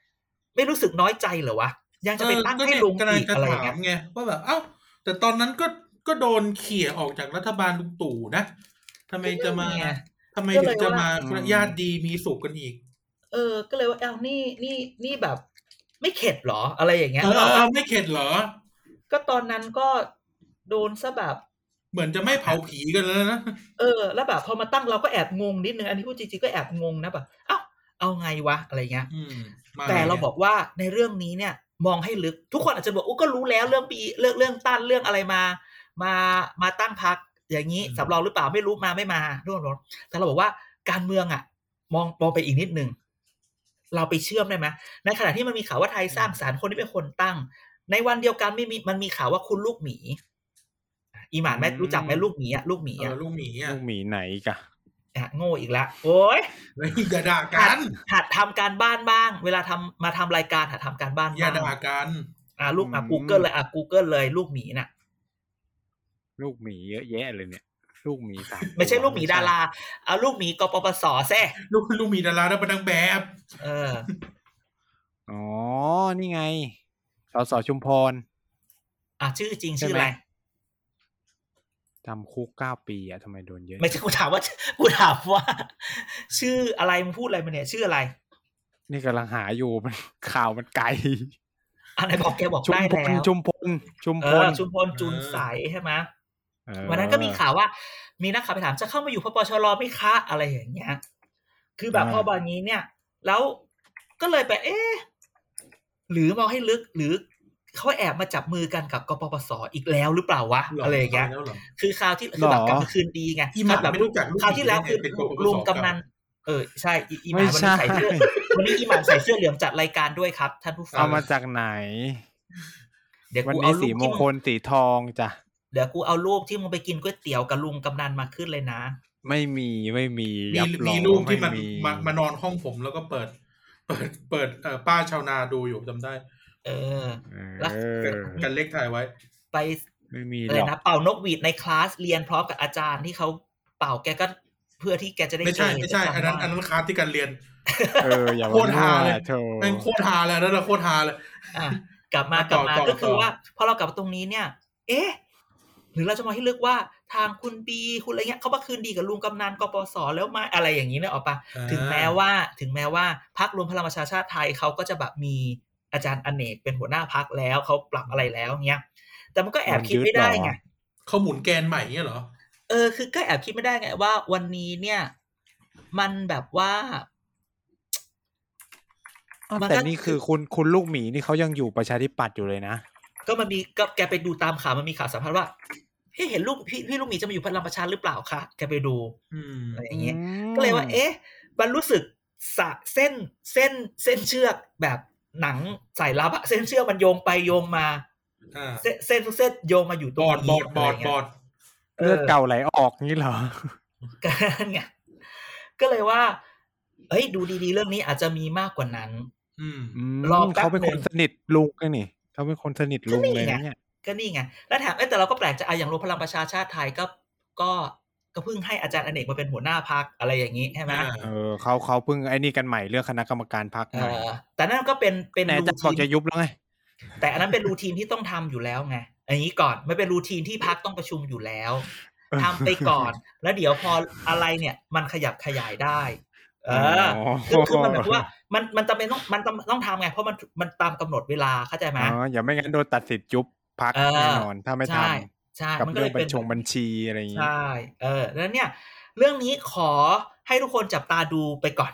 ไม่รู้สึกน้อยใจเหรอวะ ยังจะไปตั้งเออให้เนี่ยลุงกำลัอีกจะอะไรอย่างถาเงี้มยไงว่าแบบเอ้าแต่ตอนนั้นก็ก็โดนเขี่ยออกจากรัฐบาลลุงตู่นะทำไมจะมาก็เนี่ยทำไมก็ถึเลงยจะว่ามาอืมญาติดีมีสุขกันอีก เออ ก็เลยว่าเอ้านี่นี่นี่แบบ ไม่เข็ดเหรอ อะไรอย่างเงี้ยเออเออเออไม่เข็ดเหรอ ก็ตอนนั้นก็โดนซะแบบเหมือนจะไม่เผาผีกันแล้วนะ เออ แล้วแบบพอมาตั้งเราก็แอบงงนิดนึง อันนี้พูดจริงๆก็แอบงงนะแบบ เอ้า เอาไงวะ อะไรเงี้ยอืมมแต่เราไงบอกว่าในเรื่องนี้เนี่ย มองให้ลึก ทุกคนอาจจะบอกโอ้ก็รู้แล้วเรื่องปีเรื่องเรื่องต้านเรื่องอะไรมา มามาตั้งพักอย่างนี้สำรองหรือเปล่าไม่รู้มาไม่มาทุกคนบอกแต่เราบอกว่าการเมืองอะ มองมองไปอีกนิดนึงเราไปเชื่อมได้ไหมในขณะที่มันมีข่าวว่าไทยสร้างสารรค์คนที่เป็นคนตั้ง ในวันเดียวกันไม่มีมันมีข่าวว่าคุณลูกหมี อีหมานไหมอืมรู้จักไหมลูกหมีอะลูกหมีเออะอลูกหมีอะลูกหมีไหนอีกะอะ โง่อีกแล้วโอ้ยเฮ้ยอย่าด่าหักัดนหัดทำการบ้านบ้าง เวลาทำมาทำรายการหัดทำการบ้านอย่าบ้างด่ากันอ่าลูกอะอืม Google เลยอะ Google เลย ลูกหมีน่ะ ลูกหมีเยอะแยะเลยเนี่ย ลูกหมีสามไม่ใช่ลูกหมีตัวดาราเอาลูกหมีกปปสแซ่ลูกลูกหมีดาราได้เป็นนางแบบ เอออ๋อนี่ไงสสชุมพรอะชื่อจริงใช่ชื่อไหมอะไร จำคุกเก้าปีอะทำไมโดนเยอะ ไม่ใช่กูถามว่ากูถามว่า ชื่ออะไรมึงพูดอะไรมาเนี่ย ชื่ออะไร นี่กำลังหาอยู่มันข่าวมันไกลอันไหนบอกแกบอกชุมได้พแล้ลวชุมพลชุมเอพลอชุมพลจุนใสใช่ไหมเออวันนั้นก็มีข่าวว่า มีนักข่าวไปถามจะเข้ามาอยู่พปชรไหม่คะอะไรอย่างเงี้ย คือแบบพอแบบนี้เนี่ย แล้วก็เลยไป เอ๊ะหรือมองให้ลึกหรือ เขาแอบมาจับมือกันกับกปปสอีกแล้วหรือเปล่าวะหอะไรอย่างเงี้ยแล้วหรอคือข่าวที่คือแบบกลับมาคืนดีไงอีหมาแบบไม่รู้จักลูกคราวที่แล้วหมีคือได้ไงเป็นกปปสลุงกำนันเออใช่อีอีหไม่มาวันใช่นี้ใส่เสื้อวันนี้อีหมาใส่เสื้อเหลืองจัดรายการด้วยครับท่านผู้ฟัเอางมาจากไหน เดี๋ยววันกูนี้เอารูสีปมที่งมึงคลสีทองจ้ะเดี๋ยวกูเอารูปที่มึงไปกินก๋วยเตี๋ยวกับลุงกำนันมาขึ้นเลยนะ ไม่มีไม่มีมีรับรองมีรูปที่ว่ามันไมามานอนห้องผมแล้วก็เปิด เปิดเปิดเอ่อป้าชาวนาดูอยู่จำได้ เออเอแล้วอกันเล็กถ่ายไว้ ไปไม่มีอะไรหรอกนะเป่านกหวีดในคลาสเรียนพร้อมกับอาจารย์ที่เขาเป่าแกก็เพื่อที่แกจะได้ไม่ใช่เจอไม่ใช่อันนั้นจำได้อันนั้นคลาสที่การเรียนเอออย่าโคมาตรฮาเลยเธอแม่งโคตรฮาเลยอันนั่นนะโคตรฮาเลยอะกลับมาอะกลับมาต่อต่อก็คือต่อว่าพอเรากลับมาตรงนี้เนี่ย เอ๊ะหรือเราจะมองให้ลึกว่าทางคุณบีคุณอะไรเงี้ยเขามาคืนดีกับลุงกำนันกปสแล้วไหมาอะไรอย่างนี้เนี่ยออกปะถึงแม้ว่า ถึงแม้ว่าพักรวมพลังประชาชาติไทยเขาก็จะแบบมี อาจารย์อเนกเป็นหัวหน้าพักแล้วเขาปรับอะไรแล้วเนี้ย แต่มันก็แอบคิดไม่ได้ไงเขาหมุนแกนใหม่เนี่ยเหรอเออคือก็แอบคิดไม่ได้ไงว่าวันนี้เนี่ย มันแบบว่าอ้าวมันก็แต่นี่คือคุณคุณลูกหมีนี่เขายังอยู่ประชาธิปัตย์อยู่เลยนะ ก็มันมีก็แกไปดูตามข่าวมันมีข่าวสัมภาษณ์ว่าเฮ้ยเห็นลูกพี่พี่ลูกหมีจะมาอยู่พลังประชาหรือเปล่าคะแกไปดูอืมอะไรอย่างเงี้ยอืมก็เลยว่า เอ๊ะ มันรู้สึกสะเส้นเส้นเส้นเชือกแบบ หนังสายลับอะเส้นเชือกมันโยงไปโยงมาอ่าเส้นเส้นทุกเส้นโยงมาอยู่ตรบงอดบนี้อดบอดะไรบเงี้ยอดเอเลืออดเก่าไหลออกงี้เหรอก็นั่นไงก็เลยว่า เฮ้ยดูดีๆ เรื่องนี้อาจจะมีมากกว่านั้นอืมอืมรอแป๊บเขาเป็นหนึ่คนงสนิทลุงกันนี่เขาเป็นคนสนิทลุงก็นี่เลยไงนะเนี่ยก็นี่ไงแล้วแถมเอ้ยแต่เราก็แปลกใจอะอย่างรวมพลังประชาชาติไทยก็ก็ ก็เพิ่งให้อาจารย์อเนกมาเป็นหัวหน้าพักอะไรอย่างนี้ใช่ไหมอ่าเออเขาเขาเพิ่งไอ้นี่กันใหม่เรื่องคณะกรรมการพักเอใหม่อแต่นั่นก็เป็นเป็นไหนรูจะบอกทีจะนยุบแล้วไงแต่อันนั้นเป็นรูทีนที่ต้องทำอยู่แล้วไงอย่างนี้ก่อนไม่เป็นรูทีนที่พักต้องประชุมอยู่แล้วทำไปก่อน แล้วเดี๋ยวพออะไรเนี่ย มันขยับขยายได้ เอออ๋อคือคือมันแบบว่ามันมันจำเป็นต้องมันต้องต้องทำไง เพราะมันมันตามกำหนดเวลาเข้าใจไหมอ๋ออย่าไม่งั้นโดนตัดสิทธิ์ยุบพักเออแน่นอนถ้าไม่ทใช่ ใช่ำกับมันก็เรื่เลองยบัเป็ญนชงบัญชีอะไรอย่างงี้ใช่เออแล้วเนี่ย เรื่องนี้ขอให้ทุกคนจับตาดูไปก่อน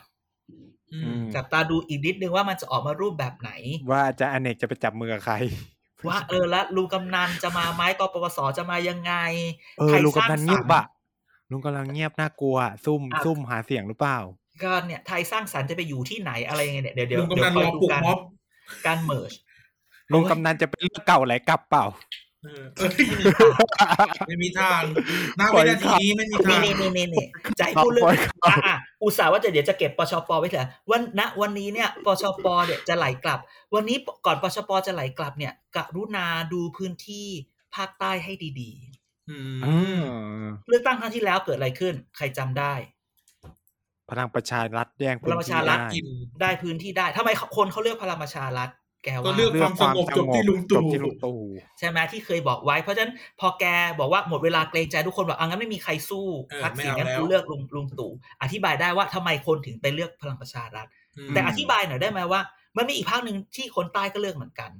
อือืมมจับตาดูอีกนิดนึงว่ามันจะออกมารูปแบบไหน ว่าอาจะอเนกจะไปจับมือกับใคร ว่าเออแล้วลุงกำนันจะมาไหมกปปสจะมายังไงเออใครลุงสร้างกำนันสรเงียรบค์อะลุงกำลังเงียบน่ากลัว ซุ่มอะซุ่มหาเสียงหรือเปล่าก็เนี่ยไทยสร้างสรรค์จะไปอยู่ที่ไหนอะไรยังไงเนี่ยเดี๋ยวเดี๋ยวลุงเดี๋ยกำนัวนครอยอดูปลุกการม็อบการเมิร์ชลุงกำนันจะเป็นเรื่องเก่าไหลกลับเปล่า เออเอ้ยไม่มีทางหน้าวินาทีนี้ไม่มีทางนี่นี่นี่นี่ใจะให้พูดเรื่องปล่อยข่าวอะอะอุตส่าห์ว่าจะเดี๋ยวจะเก็บปชปไว้เถอะวันณวันนี้เนี่ยปชปเนี่ยจะไหลกลับ วันนี้ก่อนปชปจะไหลกลับเนี่ยกรุณาดูพื้นที่ภาคใต้ให้ดีอือ่มาเลือกตั้งครั้งที่แล้วเกิดอะไรขึ้น ใครจำได้ พลังประชารัฐแย่งพลังประชารัฐพื้นที่กินได้พื้นที่ได้ทำไมคนเขาเลือกพลังประชารัฐ แกก็ว่าเลือกได้ความสงบจบที่ลุงจตู่บที่ลุงตู่ใช่ไหมที่เคยบอกไว้ เพราะฉะนั้นพอแกบอกว่าหมดเวลาเกรงใจทุกคนบอกอะงั้นไม่มีใครสู้เออทักษิณไม่เอางั้นแล้วกูเลือกลุงลุงตู่อธิบายได้ว่าทำไมคนถึงไปเลือกพลังประชารัฐมแต่อธิบายหน่อยได้ไหมว่า มันมีอีกภาคหนึ่งที่คนใต้ก็เลือกเหมือนกัน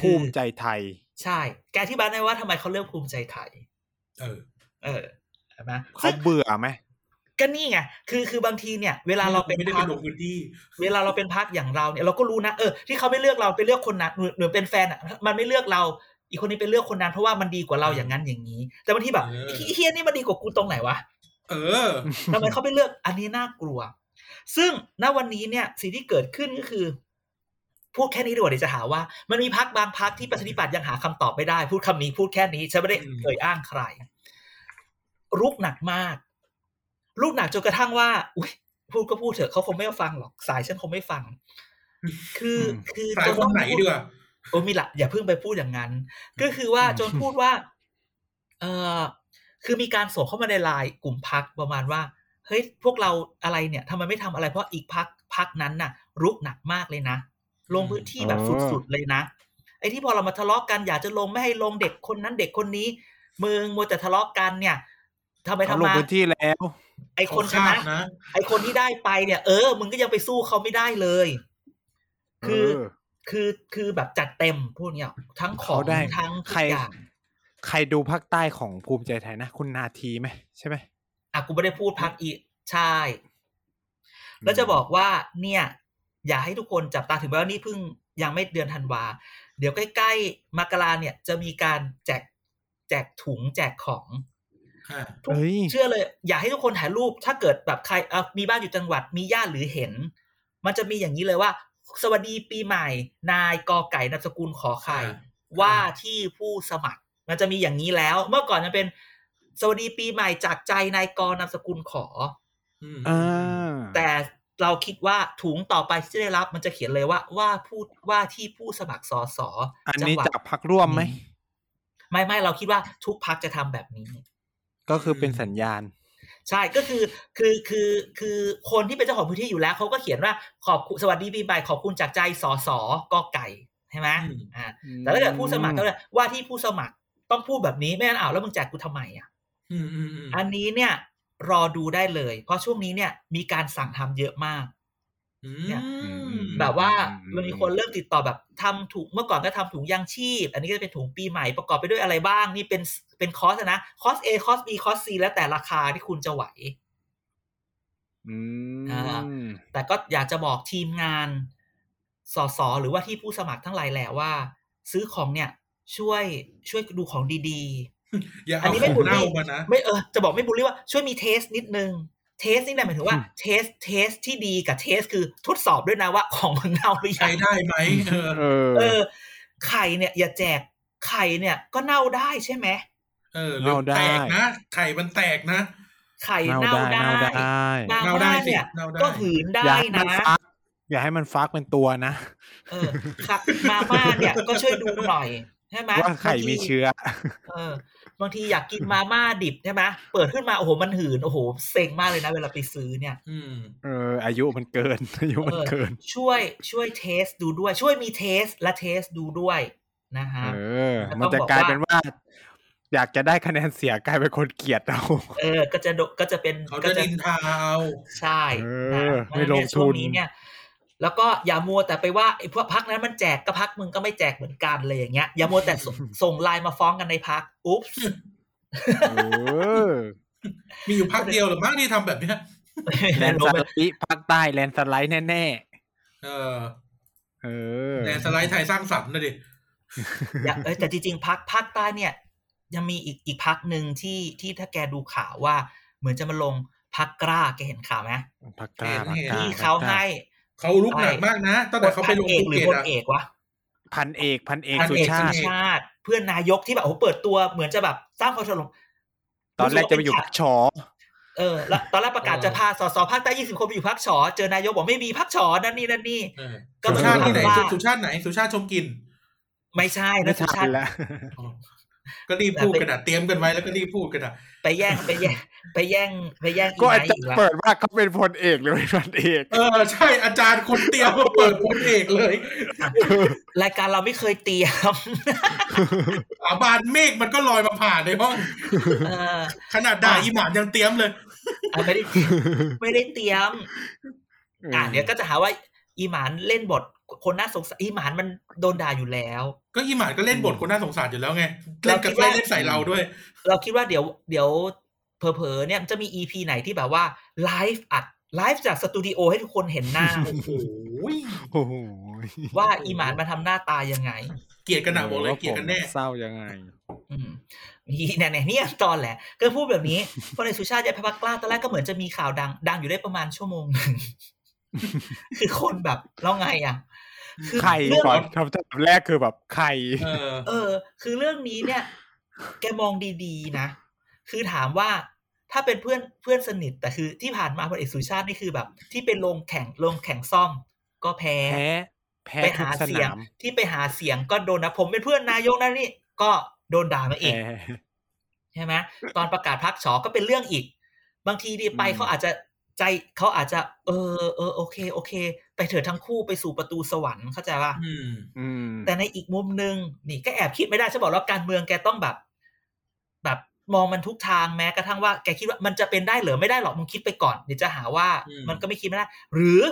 ภูมิใจไทย ใช่ แกอธิบายได้ว่าทำไมเขาเลือกภูมิใจไทย เออ เออใช่ไหมเขาเบื่อไหม ก็นี่ไง คือคือบางทีเนี่ย เวลาเราเป็นไม่ได้พรไปรคลงพื้นที่ เวลาเราเป็นพักอย่างเราเนี่ยเราก็รู้นะ เออ ที่เขาไม่เลือกเราไปเลือกคนนั้นหรือหรือเป็นแฟนอะ มันไม่เลือกเรา อีกคนนี้ไปเลือกคนนั้นเพราะว่ามันดีกว่าเราอย่างนั้นอย่างนี้ แต่บางทีแบบเออไอ้เฮียนี่มันดีกว่ากูตรงไหนวะ เออทำไมเขาไปเลือก อันนี้น่ากลัว ซึ่งณวันนี้เนี่ย สิ่งที่เกิดขึ้นก็คือพูดแค่นี้ดีกว่าเดี๋ยวจะหาว่า มันมีพักบางพักที่ประชาธิปัตย์ยังหาคำตอบไม่ได้ พูดคำนี้พูดแค่นี้ฉันไม่ได้อืมเอ่ยอ้างใคร รุกหนักมาก รุกหนักจนกระทั่งว่าอุ้ยพูดก็พูดเถอะเขาคงไม่ฟังหรอกสายฉันคงไม่ฟัง คือคือสายจนคต้นองไหนพูดีกว่าโอ้มีละอย่าเพิ่งไปพูดอย่างนั้น ก็คือว่าจนพูดว่า เออคือมีการส่งเข้ามาในไลน์กลุ่มพักประมาณว่าเฮ้ยพวกเราอะไรเนี่ยทำไมไม่ทำอะไรเพราะอีกพักพักนั้นน่ะ รุกหนักมากเลยนะลงพื้นที่แบบอ๋อสุดๆเลยนะไอ้ที่พอเรามาทะเลาะกันอยากจะลงไม่ให้ลงเด็กคนนั้นเด็กคนนี้มึงมัวแต่ทะเลาะกันเนี่ยทำไปเขาทำลงมาพื้นที่แล้ว ไอ้คนชเขานะคาดนะไอ้คนที่ได้ไปเนี่ย เออ มึงก็ยังไปสู้เขาไม่ได้เลย คือเออคือคือแบบจัดเต็มพวกเนี้ยทั้งของเขาได้ทั้งทุใครกอย่างใครดูภาคใต้ของภูมิใจไทยนะ คุณนาทีไหมใช่ไหมอะกูไม่ได้พูดพักอีใช่ แล้วจะบอกว่าเนี่ย อย่าให้ทุกคนจับตาถึงแม้ว่านี่เพิ่งยังไม่เดือนธันวา เดี๋ยวใกล้ๆมกราเนี่ย จะมีการแจกแจกถุงแจกของอ่าทุก เฮ้ยเชื่อเลย อย่าให้ทุกคนถ่ายรูป ถ้าเกิดแบบใครเอ่อมีบ้านอยู่จังหวัดมีญาติหรือเห็น มันจะมีอย่างนี้เลยว่า สวัสดีปีใหม่ นายกอไก่นามสกุลขอไข่อ่าว่าที่ผู้สมัคร มันจะมีอย่างนี้แล้ว เมื่อก่อนจะเป็น สวัสดีปีใหม่จากใจนายกอนามสกุลขออืมอ่าแต่เราคิดว่าถุงต่อไปที่จะได้รับ มันจะเขียนเลยว่าว่าผู้ว่าที่ผู้สมัครสอสออันจังนี้หวัดจากพักร่วมไหมไม่ไม่เราคิดว่าทุกพักจะทำแบบนี้ ก็คือเป็นสัญญาณ ใช่ก็คือคือคือคือคนที่เป็นเจ้าของพื้นที่อยู่แล้วเขาก็เขียนว่าขอบคุณสวัสดีปีใหม่ขอบคุณจากใจสอสอกอไก่ใช่ไหมอืมอ่าแต่ถ้าเกิดผู้สมัครก็เลยว่าที่ผู้สมัครต้องพูดแบบนี้ไม่งั้นอ้าวแล้วมึงแจกกูทำไมอะอืมอืมอืมอันนี้เนี่ยรอดูได้เลย เพราะช่วงนี้เนี่ยมีการสั่งทำเยอะมากอื เนี่ยมแบบว่าอืมมันมีคนเริ่มติดต่อแบบทำถุงเมื่อก่อนก็ทำถุงยางชีพ อันนี้ก็จะเป็นถุงปีใหม่ประกอบไปด้วยอะไรบ้าง นี่เป็นเป็นคอร์สอะนะคอร์ส A คอร์ส B คอร์ส C แล้วแต่ราคาที่คุณจะไหวอือ่ามแต่ก็อยากจะบอกทีมงานสสหรือว่าที่ผู้สมัครทั้งหลายแหละว่า ซื้อของเนี่ย ช่วยช่วยดูของดีอย่าอันเอานี้ขไม่องบูลลี่เน่ามานะๆไม่เออจะบอกไม่บูลลี่ว่าช่วยมี taste นิดนึง taste นี่นะหมายถึงว่าอืม taste taste ที่ดีกับ test คือทดสอบด้วยนะว่าของมึงเน่าหรือยัใช้ได้ไหมเออเออ เออ ไข่เนี่ย อย่าแจกไข่เนี่ย ก็เน่าได้ใช่ไหมเออหรือเน่าได้แตกนะไข่มันแตกนะไข่เน่าเน่าได้ได้เน่าได้มาเน่าได้ม่าสิเนี่ยเน่าได้ก็หืนได้อย่าให้มันนะฟักอย่าให้มันฟักเป็นตัวนะ เออค่ะมาม่าเนี่ยก็ช่วยดูหน่อยใช่ไหมว่าไข่มีเชื้อ เออ บางทีอยากกินมาม่าดิบใช่ไหมเปิดขึ้นมาโอ้โหมันหืนโอ้โหเซ็งมากเลยนะ เวลาไปซื้อเนี่ยอืมเออ อายุมันเกิน อายุมันเกิน ช่วยช่วยเทสดูด้วย ช่วยมีเทสและเทสดูด้วยนะฮะเออแล้วมันจะต้องบอกกลายว่าเป็นว่า อยากจะได้คะแนนเสียกลายเป็นคนเกลียดเรา เออ ก็จะโดก็จะเป็นเขาก็จะนินทาเอาใช่เอนะอเพราะไม่ฉะนั้นลเนี่งยช่วทุงนนี้เนี่ย แล้วก็อย่ามัวแต่ไปว่าไอ้พวกพักนั้นมันแจกก็พักมึงก็ไม่แจกเหมือนกันเลยอย่างเงี้ยอย่ามัวแต่ส่งส่งไลน์มาฟ้องกันในพักอุ๊บเออมีอยู่พักเดียวหรือมั้งที่ทำแบบเนี้ยแลนด์สไลด์ภาคใต้แลนด์สไลด์แน่เออๆเออแลนด์สไลด์ไทยสร้างสรรค์นะดิอย่าเอ้ยแต่จริงๆพักภาคใต้เนี่ยยังมีอีกอีกพักหนึ่งที่ที่ถ้าแกดูข่าวว่า เหมือนจะมาลงพักกล้าแกเห็นข่าวไหมพักกล้าเห็นพักกล้าที่เขาให้ เขาลุกหนักมากนะตั้งแต่เขาไปลงพันเอกภูหรือเก็ตพลอะเอกวะพันเอกพันเอกพันสุเอกชาติสุชาติ เพื่อนนายกที่แบบโอ้โหเปิดตัวเหมือนจะแบบสร้างความฉลองตอนแรกจะไปอยู่พักชอเออแล้วตอนแรกประกาศจะพาสสภาคใต้ยี่สิบคนไปอยู่พักฉอเจอนายกบอกไม่มีพักฉอนั่นนี่นั่นนี่เออก็สุชาติที่ไหนว่าสุสุชาติไหนสุชาติชมกลิน ไม่ใช่ไม่นะสุทัชานติแล้วอ๋อ ก็รีบพูดกันอะเตรียมกันไว้แล้วก็รีบพูดกันอะไปแย่งไปแย่งไปแย่งไปแย่งอีก็ไนอาท์จารอีกย์แล้วเปิดว่าเขาเป็นพลเอกหรือเป็นพันเอกเออใช่อาจารย์คนเตรียมมาเปิดพลเอกเลย รายการเราไม่เคยเตรียมอาบานเมฆมันก็ลอยมาผ่านในห้องเออขนาดด่าอีหมานยังเตรียมเลยอะไม่ได้ไม่ได้เตรียมอะเดี๋ยวก็จะหาว่าอีหมานเล่นบท คนน่าสงสารอีหมานมันโดนด่าอยู่แล้ว ก็อีหมานก็เล่นบทคนน่าสงสารอยู่แล้วไงเล่นกับเราคิดว่าเล่นใส่เราด้วย เราคิดว่าเดี๋ยว เดี๋ยวเผลอๆเนี่ยมันจะมี EP ไหนที่แบบว่าไลฟ์อัดไลฟ์จากสตูดิโอให้ทุกคนเห็นหน้า โอ้โหโอ้โหว่าอีหมานมาทำหน้าตายังไง เกลียดกันหนาบอกเลยเกลียดกันแน่เศร้ายังไงอืมนี่เนี่ยเนี่ยเนี่ยตอนแหละ ก็พูดแบบนี้พลเอกสุชาติยายพักกล้าตอนแรกก็เหมือนจะมีข่าวดัง ดังอยู่ได้ประมาณชั่วโมงหนึ่งคือคนแบบแล้วไงอะ คือใครเรื่องก่อนคำถามแรกคือแบบใครเออเออ คือเรื่องนี้เนี่ย แกมองดีๆนะ คือถามว่าถ้าเป็นเพื่อนเพื่อนสนิท แต่คือที่ผ่านมาพลเอกสุชาตินี่คือแบบ ที่เป็นลงแข่งลงแข่งซ่อม ก็แพ้แพ้แพ้ไปทุหากสเสียงนามที่ไปหาเสียงก็โดนนะผมเป็นเพื่อนนายกนะนี่ ก็โดนด่ามาอีกแพ้ใช่ไหมตอนประกาศพักชอก็เป็นเรื่องอีก บางทีดีไปอืมเขาอาจจะ ใจเขาอาจจะ เออเออโอเค โอเค ไปเถิดทั้งคู่ไปสู่ประตูสวรรค์เข้าใจป่ะอืมอืมแต่ในอีกมุมหนึ่งนี่ก็แอบคิดไม่ได้ฉันบอกแล้วการเมืองแกต้องแบบ แบบมองมันทุกทางแม้กระทั่งว่าแกคิดว่ามันจะเป็นได้เหรือไม่ได้หรอกมึงคิดไปก่อนเดี๋ยวจะหาว่าอืมมันก็ไม่คิดไม่ได้ หรือ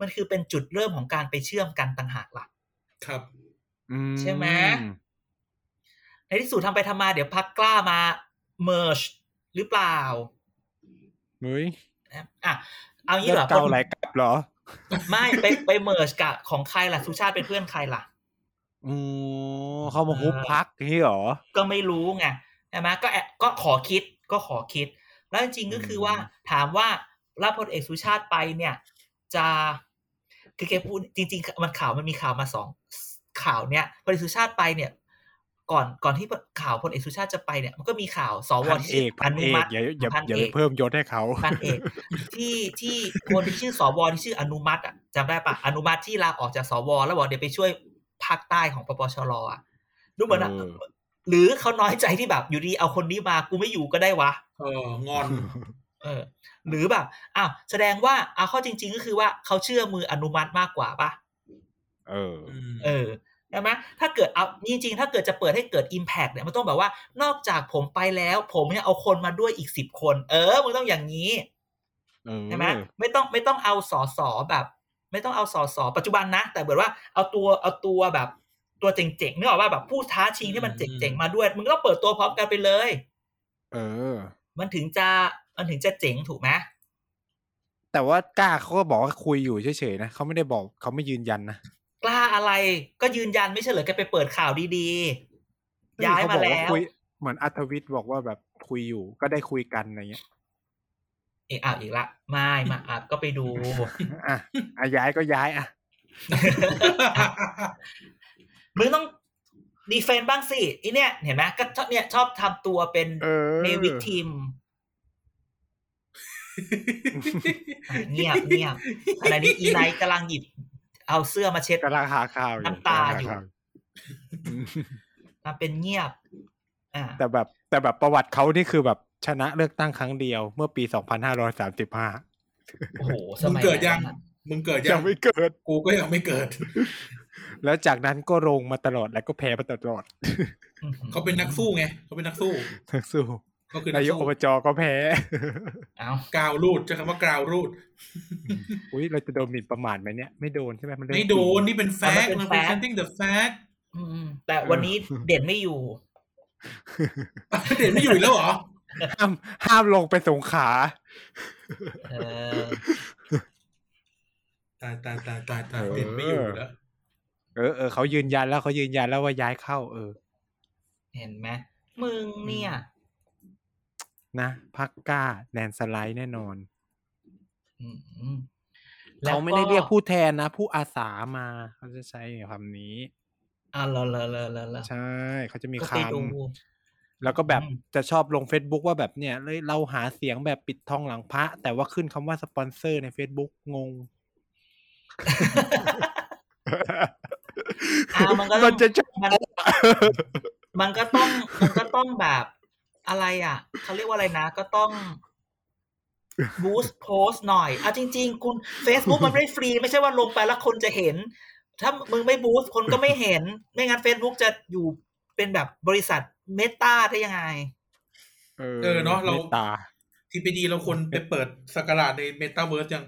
มันคือเป็นจุดเริ่มของการไปเชื่อมกันต่างหากล่ะ ครับอืใช่ไหมในที่สุดทำไปทำมาเดี๋ยวพรรคกล้ามา merge หรือเปล่าเฮ้ย อะเอางี้เรื่เหรอองเก่าไหลกลับเหรอ ไม่ไปไป merge กับของใครล่ะสุชาติเป็นเพื่อนใครล่ะอ๋อเขามาฮุบพรรคอย่างนี้เหรอ ก็ไม่รู้ไงใช่ไหมก็แอบก็ขอคิดก็ขอคิด แล้วจริงๆก็คือว่าถามว่ารับพลเอกสุชาติไปเนี่ย จะคือแกพูดจริง ๆ มันข่าวมันมีข่าวมาสองข่าวเนี่ยพลเอกสุชาติไปเนี่ย ก่อนก่อนที่ข่าวพลเอกสุชาติจะไปเนี่ยมันก็มีข่าวสวพันที่เอกพัอนนุเอกมัติอย่าอย่าพันอย่าเอไปกเพิ่มยศให้เขาพันเอกที่ที่คนที่ชื่อสวที่ชื่ออนุมัติอะจำได้ปะอนุมัติที่ลาออกจากสว แล้วบอกเดี๋ยวไปช่วยภาคใต้ของปปชรอะดูเหมือนอะเออหรือเขาน้อยใจที่แบบอยู่ดีเอาคนนี้มากูไม่อยู่ก็ได้วะเอองอน เออ หรือแบบอ้าวแสดงว่าเอาเข้อจริง ๆ ก็คือว่าเขาเชื่อมืออนุมัติมากกว่าปะเอออืมเออใช่ไหมถ้าเกิดเอาจริงๆ ถ้าเกิดจะเปิดให้เกิด Impact เนี่ยมันต้องแบบว่านอกจากผมไปแล้ว ผมยังเอาคนมาด้วยอีกสิบคน เออมึงต้องอย่างนี้เออใช่ไหมไม่ต้องไม่ต้องเอาสอสอแบบ ไม่ต้องเอาสอสอปัจจุบันนะ แต่เบิดว่าเอาตัวเอาตัวแบบตัวเจ๋งๆนึกออกว่าแบบผู้ท้าชิงที่มันเจ๋งๆมาด้วย มึงก็เปิดตัวพร้อมกันไปเลย เออ มันถึงจะมันถึงจะเจ๋งถูกไหมแต่ว่ากล้าเขาก็บอกว่าคุยอยู่เฉยๆนะเขาไม่ได้บอกเขาไม่ยืนยันนะ กล้าอะไร ก็ยืนยันไม่ใช่เหรอแกไปเปิดข่าวดีๆ ย้ายเขมาบอกแล้วคุยเหมือนอัธวิทย์บอกว่าแบบคุยอยู่ก็ได้คุยกันอะไรเงี้ยเอกอะอีกละไม่มาอะก็ไปดูอะอะย้ายก็ย้ายอะมึงต้องดีเฟนต์บ้างสิไอเนี่ย เห็นไหมก็ชอบเนี่ยชอบทำตัวเป็นเออเนวิกทีมเงียบเงียบขณะนี้อีไนท์กำลังหยิบ เอาเสื้อมาเช็ดกำลังหาข่าวอยู่น้ำตาอยู่กำลังหข่วอืมทำเป็นเงียบอ่าแต่แบบแต่แบบประวัติเขานี่คือแบบชนะเลือกตั้งครั้งเดียว เมื่อปี2535โอ้โหสมึงมัยเกิดยังนั้นอะมึงเกิดยัยังงไม่เกิด กูก็ยังไม่เกิด แล้วจากนั้นก็ลงมาตลอดแล้วก็แพ้มาตลอดอื้อหือเขาเป็นนักสู้ไง เขาเป็นนักสู้ทั้งสู้ ก็คือนันากยกสู้อบจก็แพ้เอากาวรูดใช้คำว่ากาวรูด อุ้ยเราจะโดนหมิ่นประมาทไหมเนี่ยไม่โดนใช่ไหมมันเรื่องไม่โดนจริงนี่เป็นแฟกต์มันเป็น presenting the fact อืมแต่วันนี้เด่นไม่อยู่ เด่นไม่อยู่อีกแล้วเหรอห้ามห้ามลงไปสงขลาเออตายตายตายตายตายเด่นไม่อยู่แล้วเออเออเขายืนยันแล้วเขายืนยันแล้วว่าย้ายเข้า เออ เห็นไหมมึงเนี่ย นะพักกล้าแนนสไลด์แน่นอนอืมแล้วเขาไม่ได้เรียกผู้แทนนะ ผู้อาสามาเขาจะใช้คำนี้อ่าเลอเลอเลอเลอเลอใช่เขาจะมีก็คไปดูำแล้วก็แบบอืมจะชอบลง Facebook ว่าแบบเนี่ยเลยเราหาเสียงแบบปิดทองหลังพระ แต่ว่าขึ้นคำว่าสปอนเซอร์ใน Facebook งงอ้าวมันก็ต้องมันจะชอบมันมันก็ต้องมันก็ต้องแบบ อะไรอะเขาเรียกว่าอะไรนะ ก็ต้องบูสต์โพสหน่อยอะจริง ๆ คุณ Facebook มันไม่ได้ฟรี ไม่ใช่ว่าลงไปแล้วคนจะเห็น ถ้ามึงไม่บูสต์คนก็ไม่เห็น ไม่งั้น Facebook จะอยู่เป็นแบบบริษัทเมตาได้ยังไง เออเนอะเรามตตาทีพีดีเราควรไปเปิดสกราดในเมตาเวิร์สยัง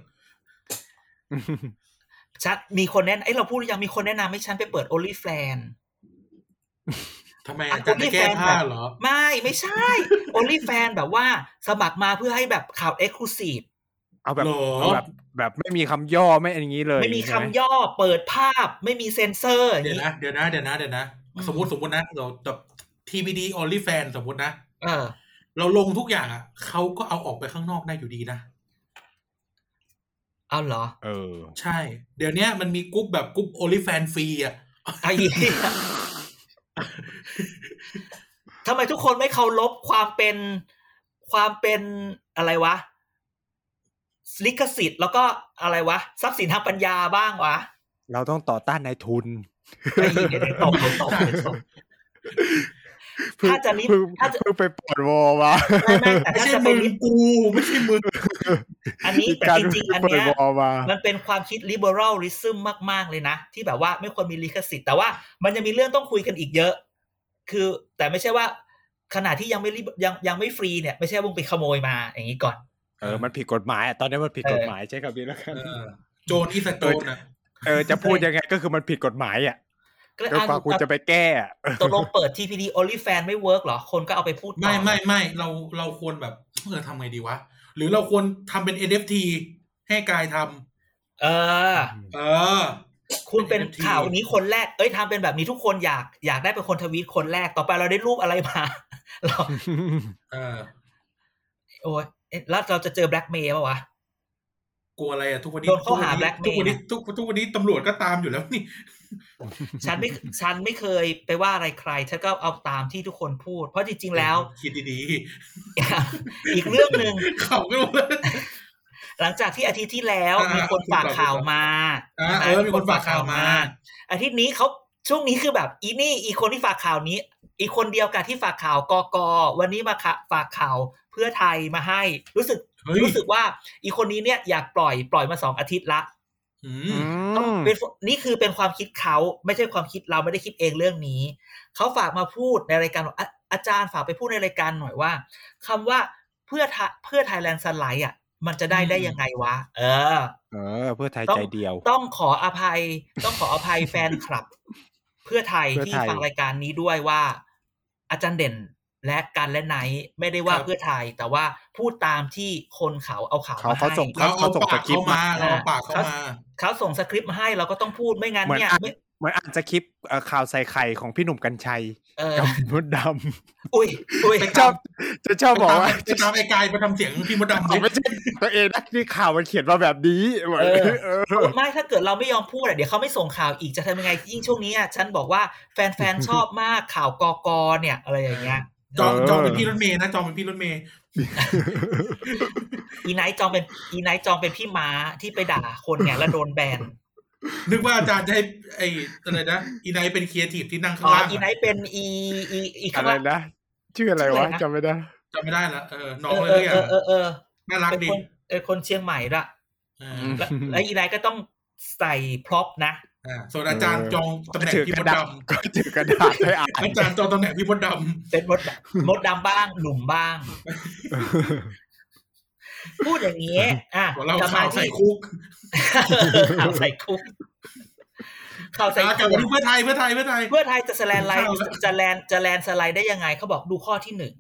ชัดมีคนแนะนำเอ้ยเราพูดหรือยังมีคนแนะนำให้ฉันไปเปิด OnlyFans ทำไมอะอาจารย์จะแก้ OnlyFans ผ้าแบบเหรอ ไม่ไม่ใช่ OnlyFans แบบว่าสมัครมาเพื่อให้แบบข่าว Exclusive เอาแบบหรอเอาแบบ แบบไม่มีคำย่อไม่อันนี้เลย ไม่มีใช่หคำย่อเปิดภาพไม่มีเซ็นเซอร์อย่างเดี๋ยวนี้นะเดี๋ยวนะเดี๋ยวนะเดี๋ยวนะอืมสมมติสมมตินะเราแบบ TPD OnlyFans สมมตินะเออ เราลงทุกอย่างอะเขาก็เอาออกไปข้างนอกได้อยู่ดีนะเอาเหรอ เออ ใช่ เดี๋ยวเนี้ยมันมีกรุ๊ปแบบ group OnlyFans ฟรีอะไอ้เหี้ย ทำไมทุกคนไม่เคารพความเป็นความเป็นอะไรวะลิขสิทธิ์แล้วก็อะไรวะ ทรัพย์สินทางปัญญาบ้างวะ เราต้องต่อต้านนายทุนไอ้เหี้ยเดี๋ยวเดี๋ยวตบเดี๋ยวตบเดี๋ยวตบเพิ่ง ถ้าจะนิดเพิ่งถ้าจะเพิ่งไปเปิดวอลมาไม่ไม่แต่ไม่ถ้าใช่จะเป็มึนงนิดกูไม่ใช่มึงอันนี้แต่การจริงๆอันเปิดเนี้ยวอลมามันเป็นความคิด liberalism มาก ๆ เลยนะ ที่แบบว่าไม่ควรมีลิขสิทธิ์แต่ว่ามันยังมีเรื่องต้องคุยกันอีกเยอะ คือแต่ไม่ใช่ว่าขณะที่ยังไม่ lib- ยังยังไม่ฟรีเนี่ย ไม่ใช่ว่ามึงไปขโมยมาอย่างนี้ก่อนเออมันผิดกฎหมายอะตอนนี้มันผิดเออกฎหมายใช้คำนี้แล้วกันเออโจร is โจรอะเออจะพูดยังไงก็คือมันผิดกฎหมายอะ ก็เลยจนกว่าคุณจะไปแก้อะตกลงเปิด TPD OnlyFans ไม่ work เหรอ คนก็เอาไปพูดต่อไม่ไม่ไม่เราเราควรแบบเออทำไงดีวะ หรือเราควรทำเป็น NFT ให้กายทำเออ เออ คุณเป็น NFT ข่าวนี้คนแรก เอ้ยทำเป็นแบบนี้ทุกคนอยากอยากได้เป็นคนทวีตคนแรกต่อไปเราได้รูปอะไรมาเราเออโอ้ยเอ๊ะแล้วเราจะเจอแบล็กเมย์ป่าวะกลัวอะไรอะทุกวันนี้โดนข้อหาทุกวันนี้ blackmail ทุกวันนี้ทุกทุกวันนี้ตำรวจก็ตามอยู่แล้วนี่ ฉันไม่ฉันไม่เคยไปว่าอะไรใครฉันก็เอาตามที่ทุกคนพูด เพราะจริงๆแล้วคิดดีอีกเรื่องหนึ่งๆเขาก็รู้เลยหลังจากที่อาทิตย์ที่แล้วอ่ามีมีคนฝากข่าวมาอ่าใช่ไหเออมีคนฝากข่าวมา อาทิตย์นี้เขาช่วงนี้คือแบบอีนี่อีคนที่ฝากข่าวนี้ อีกคนเดียวกันที่ฝากข่าวกกวันนี้มาค่ะฝากข่าวเพื่อไทยมาให้ รู้สึกเฮ้ยรู้สึกว่าอีคนนี้เนี่ยอยากปล่อยปล่อยมาสองอาทิตย์ละ อือืมมเป็นนี่คือเป็นความคิดเขาไม่ใช่ความคิดเราไม่ได้คิดเองเรื่องนี้ เขาฝากมาพูดในรายการว่าอะอาจารย์ฝากไปพูดในรายการหน่อยว่าคำว่าเพื่อไทยเพื่อไทย landslide อะ มันจะได้ได้ยังไงวะ เออ เออ เพื่อไทยต้องใจเดียว ต้องขออภัย ต้องขออภัยแฟนคลับ เพื่อไทยเพื่อที่ไทยฟังรายการนี้ด้วยว่า อาจารย์เด่น และกันและไนท์ไม่ได้ว่าครับเพื่อไทย แต่ว่าพูดตามที่คนเขาเอาข่าวเขามาเขาให้ส่งเราเอาเขาส่งปากสคริปเข้าต์มาเราเอาปากเข้ามาเขาส่งสคริปต์มาให้เราก็ต้องพูดไม่งั้นเหมือนเนี่ยอ่านไม่เหมือนอ่านสคริปต์เอ่อข่าวใส่ไข่ของพี่หนุ่มกัญชัยเออกับมดดอุ้ยอุ้ยำชอบจะชอบบอกว่าจะตามไอ้กายไปทำเสียงพี่มดดำดิไม่ใช่ตัวเองนะที่ข่าวมันเขียนมาแบบนี้เหมือนเออเออไม่ถ้าเกิดเราไม่ยอมพูดอะเดี๋ยวเขาไม่ส่งข่าวอีกจะทำยังไงยิ่งช่วงนี้อะฉันบอกว่าแฟนๆชอบมากข่าวกอกอเนี่ยอะไรอย่างเงี้ย จองเออจองเป็นพี่รถเมย์นะจองเป็นพี่รถเมย์อีไนท์จองเป็นอีไนท์จองเป็นพี่ม้าที่ไปด่าคนเนี่ยแล้วโดนแบนนึกว่าอาจารย์จะให้ไอ้อะไรนะอีไนท์เป็นครีเอทีฟที่นั่งข้างอ๋อล่างอีไนท์เป็นอีอีอีอะข้างไรล่างนะชื่ออะไรชื่ออะไรวะนะจำไม่ได้จำไม่ได้ละเออน้องเอเลอยเออะอเออเออน่ารักเป็นดีคนเออคนเชียงใหม่ละเออือมแล้วแล้วอีไนท์ก็ต้องใส่พร็อพนะอ่า ส่วนอาจารย์จองตำแหน่งถือพี่กมระดดาดษก็ถือกระดาษให้อ่านำอาจารย์จองตำแหน่งพี่มดดเป็นมดมดดำบ้าง หนุ่มบ้าง พูดอย่างนี้ อะำของเราจะมาข่าวใส่ที่คุกข่าวใส่คุกข่าวใส่อะกลับคุมากที่เพื่อไทยเพื่อไทยเพื่อไทยเพื่อไทยจะสแลนไลน์ข่าวแล้วจะแลนจะแลนสไลด์ได้ยังไงเขาบอกดูข้อที่หนึ่ง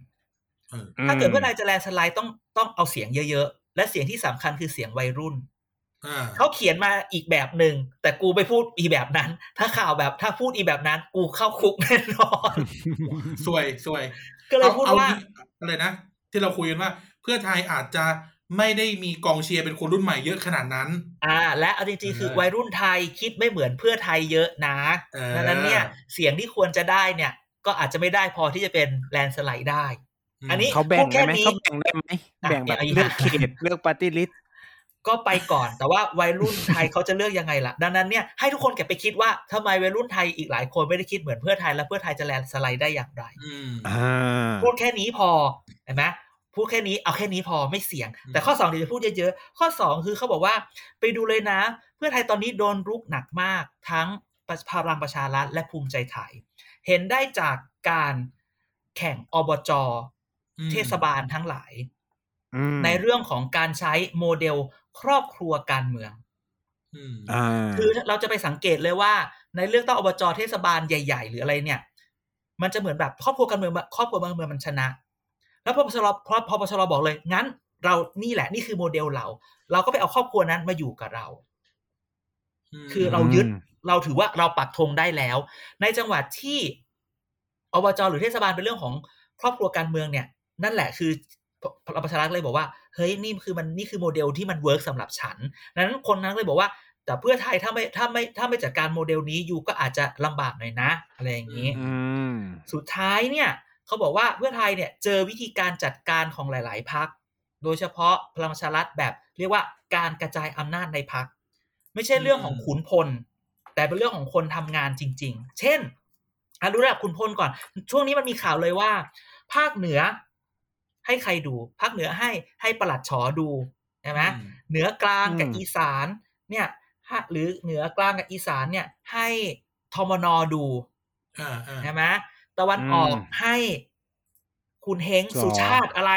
เออถ้าเกิดเพื่อไทยจะแลนสไลด์ต้องต้องเอาเสียงเยอะๆและเสียงที่สำคัญคือเสียงวัยรุ่นอ่า เขาเขียนมาอีกแบบหนึ่งแต่กูไปพูดอีแบบนั้น ถ้าข่าวแบบถ้าพูดอีแบบนั้น กูเข้าคุกแน่นอนสวยสวย ก็เลยพูดอว่าอะไรนะที่เราคุยกันว่า เพื่อไทยอาจจะไม่ได้มีกองเชียร์เป็นคนรุ่นใหม่เยอะขนาดนั้น อ่า และเอาจริงๆคือเออวัยรุ่นไทยคิดไม่เหมือนเพื่อไทยเยอะนะเออดังนั้นเนี่ย เสียงที่ควรจะได้เนี่ย ก็อาจจะไม่ได้พอที่จะเป็น landslide ได้ อันนี้เขาแบ่งพูดแค่ได้ไหมนี้เขาแบ่งได้ไหมอะแบ่งแบบเนี่ยเลือกเขตเลือก party list ก็ไปก่อน แต่ว่าวัยรุ่นไทยเขาจะเลือกยังไงล่ะ ดังนั้นเนี่ยให้ทุกคนเก็บไปคิดว่าทำไมวัยรุ่นไทยอีกหลายคนไม่ได้คิดเหมือนเพื่อไทยแล้วเพื่อไทยจะ landslide ได้อย่างไรอืมอ่าพูดแค่นี้พอเห็นไหมพูดแค่นี้เอาแค่นี้พอไม่เสี่ยงอืมแต่ข้อสองเดี๋ยวจะพูดเยอะๆข้อสองคือเขาบอกว่าไปดูเลยนะ เพื่อไทยตอนนี้โดนรุกหนักมาก ทั้งพลังประชารัฐและภูมิใจไทย เห็นได้จากการแข่งอบจอืมเทศบาลทั้งหลายอืมในเรื่องของการใช้โมเดล ครอบครัวการเมืองอืมอ่าคือเราจะไปสังเกตเลยว่า ในเรื่องตั้งอบจเทศบาลใหญ่ ๆ หรืออะไรเนี่ย มันจะเหมือนแบบครอบครัวการเมืองครอบครัวการเมืองมันชนะ แล้วพอปชรพอพอปชรบอกเลยงั้น เรานี่แหละนี่คือโมเดลเรา เราก็ไปเอาครอบครัวนั้นมาอยู่กับเรา คือเรายึดอืมเราถือว่าเราปักธงได้แล้ว ในจังหวัดที่อบจหรือเทศบาลเป็นเรื่องของครอบครัวการเมืองเนี่ย นั่นแหละคือ พลังประชารัฐเลยบอกว่าเฮ้ยนี่คือมันนี่คือโมเดลที่มัน work สำหรับฉันดังนั้นคนนั้นเลยบอกว่า แต่เพื่อไทยถ้าไม่ถ้าไม่ถ้าไม่จัดการโมเดลนี้อยู่ก็อาจจะลำบากหน่อยนะ อะไรอย่างนี้อืมสุดท้ายเนี่ยเขาบอกว่าเพื่อไทยเนี่ยเจอวิธีการจัดการของหลาย ๆพักโดยเฉพาะพลังประชารัฐแบบเรียกว่าการกระจายอำนาจในพักไม่ใช่เรื่องของขุนพล แต่เป็นเรื่องของคนทำงานจริง ๆ เช่นอะดูระดับขุนพลก่อน ช่วงนี้มันมีข่าวเลยว่า ภาคเหนือ ให้ใครดูภาคเหนือให้ให้ประหลัดฉอดูใช่ไหมอืมเหนือกลางกับอืมอีสานเนี่ยฮะหรือเหนือกลางกับอีสานเนี่ย ให้ทมนดูอ่าอ่าใช่ไหมตะวันออกอืมให้คุณเฮงจอสุชาติอะไร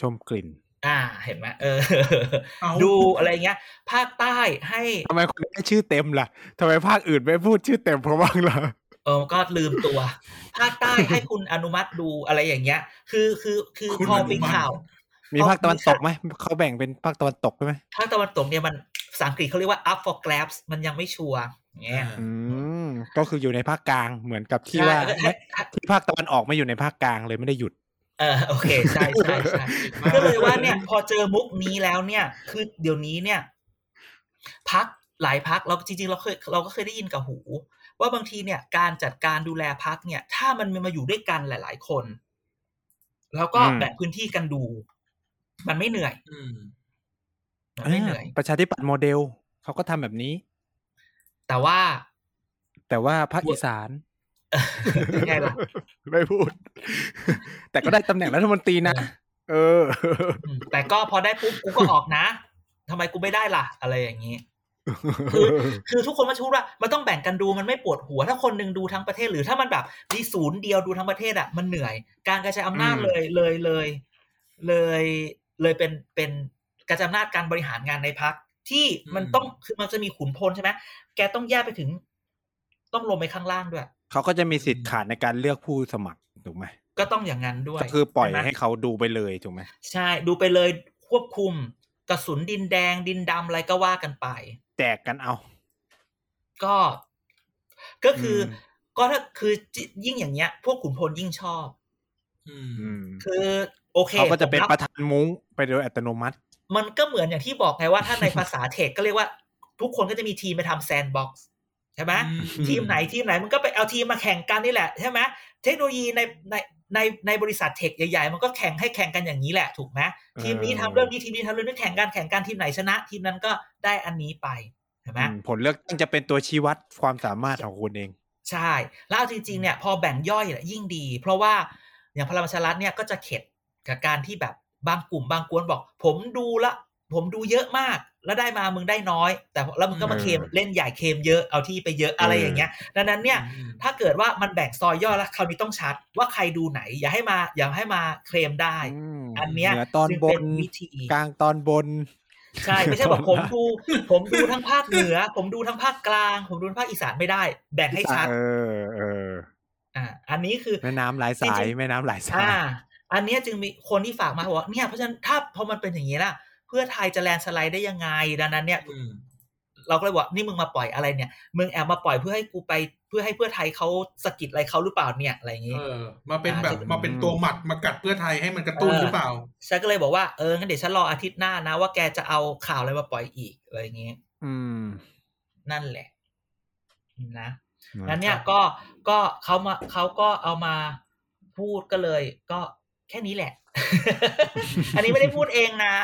ชมกลิ่น อ่า เห็นไหมเออเอาดูอะไรเงี้ย ภาคใต้ให้ทำไมคนได้ชื่อเต็มล่ะทำไมภาคอื่นไม่พูดชื่อเต็มเพราะบ้างล่ะเออก็ลืมตัวภาคใต้ให้คุณอนุมัติดูอะไรอย่างเงี้ย คือคือคือคุณพออนุเป็นมัติข่าว มีภาคตะวันตกไหมเขาแบ่งเป็นภาคตะวันตกใช่ไหมภาคตะวันตกเนี่ยมันภาษาอังกฤษเขาเรียกว่า up for grabs มันยังไม่ชัวร์อย่างเงี้ยอ่าอืมก็คืออยู่ในภาคกลางเหมือนกับที่ใช่ว่าให้ไม่ให้ที่ภาคตะวันออกไม่อยู่ในภาคกลางเลยไม่ได้หยุดเออโอเคใช่ใช่ใช่ก็เลยว่าเนี่ย พอเจอมุกนี้แล้วเนี่ย คือเดี๋ยวนี้เนี่ยพักหลายพักเราจริงๆเราเคยเราก็เคยได้ยินกับหู ว่าบางทีเนี่ยการจัดการดูแลพักเนี่ย ถ้ามันมาอยู่ด้วยกันหลาย ๆ คน แล้วก็อืมแบ่งพื้นที่กันดู มันไม่เหนื่อยอืมมันไม่เหนื่อย ประชาธิปัตย์โมเดลเขาก็ทำแบบนี้ แต่ว่า แต่ว่าภาคอีสานยังไงล่ะไม่พูด แต่ก็ได้ตำแหน่งรัฐมนตรีนะเอออืมแต่ก็พอได้ปุ๊บกูก็ออกนะทำไมกูไม่ได้ล่ะ อะไรอย่างนี้ คือคือทุกคนมาชูว่ามันต้องแบ่งกันดูมันไม่ปวดหัว ถ้าคนหนึงดูทั้งประเทศหรือถ้ามันแบบมีศูนย์เดียวดูทั้งประเทศอะมันเหนื่อย การกระจายอำนาจอืมเลยเลยเลยเลยเลยเป็นเป็นกระจายอำนาจการบริหารงานในพักที่มันต้องคือมันจะมีขุนพลใช่ไหมแกต้องแยกไปถึง ต้องลงไปข้างล่างด้วยเขาก็จะมีสิทธิ์ขาดในการเลือกผู้สมัครถูกไหมก็ต้องอย่างนั้นด้วยก็คือปล่อยช่ไมให้เขาดูไปเลยถูกไหมใช่ดูไปเลยควบคุมกระสุนดินแดงดินดำอะไรก็ว่ากันไป แจกกันเอา ก็ ก็คืออมก็ถ้าคือยิ่งอย่างเงี้ย พวกขุนพลยิ่งชอบอือืมมคือโอเคเขาก็จะเป็นผมบประธานมุ้งไปโดยอัตโนมัติ มันก็เหมือนอย่างที่บอกไงว่าถ้าในภาษา tech ก็เรียกว่า ทุกคนก็จะมีทีมไปทำ sandboxใช่ไหมอืมทีมไหนทีมไหนมันก็ไปเอาทีมมาแข่งกันนี่แหละใช่ไหมเทคโนโลยีในใน ในในบริษัทเทคใหญ่ๆ มันก็แข่งให้แข่งกันอย่างนี้แหละถูกไหมทีมนี้ทำเรื่องนี้ทีมนี้ทำเรื่องนี้แข่งกันแข่งกันทีมไหนชนะ ทีมนั้นก็ได้อันนี้ไปใช่ไหมอืมผลเลือกตั้งจะเป็นตัวชี้วัดความสามารถของคุณเอง ใช่ แล้วเอาจริงๆเนี่ยพอแบ่งย่อยเนี่ยยิ่งดี เพราะว่าอย่างพลังประชารัฐเนี่ยก็จะเข็ดกับการที่แบบบางกลุ่มบางกวนบอก ผมดูละ ผมดูเยอะมาก แล้วได้มามึงได้น้อย แต่แล้วมึงก็มาเออเคลมเล่นใหญ่เคลมเยอะเอาที่ไปเยอะอะไรเออออย่างเงี้ย ดังนั้นเนี่ยอืมถ้าเกิดว่ามันแบ่งซอยย่อยแล้วคราวนี้ต้องชัดว่าใครดูไหน อย่าให้มาอย่าให้มาเคลมได้มอันเนี้ยเหนือตอนจึงบเป็นนวิธีกลางตอนบนใช่ไม่ใช่บอกผมดูผมดูทั้งภาคเหนือ ผมดูทั้งภาคกลาง ผมดูทั้งภาคอีสานไม่ได้ แบ่งให้ชัดเออเอออ่าอันนี้คือแม่น้ำหลายสาจยริงๆแม่น้ำหลายสายอ่าอันเนี้ยจึงมีคนที่ฝากมาบอกว่าเนี่ยเพราะฉะนั้นถ้าพอมันเป็นอย่างนี้นะ เพื่อไทยจะแลนด์สไลด์ได้ยังไงดังนั้นเนี่ยอืมเราก็เลยบอกนี่มึงมาปล่อยอะไรเนี่ยมึงแอบมาปล่อยเพื่อให้กูไปเพื่อให้เพื่อไทยเขาสะกิดอะไรเขาหรือเปล่าเนี่ยอะไรอย่างงี้เออมาเป็นแบบอ่ามาเป็นตัวหมัดมากัดเพื่อไทยให้มันกระตุ้นเออหรือเปล่าฉันก็เลยบอกว่าเอองั้นเดี๋ยวฉันรออาทิตย์หน้านะ ว่าแกจะเอาข่าวอะไรมาปล่อยอีกอะไรอย่างงี้อืม นั่นแหละนะนะนั้นเนี่ยก็ก็เขามาเขาก็เอามาพูดก็เลย ก็แค่นี้แหละ อันนี้ไม่ได้พูดเองนะ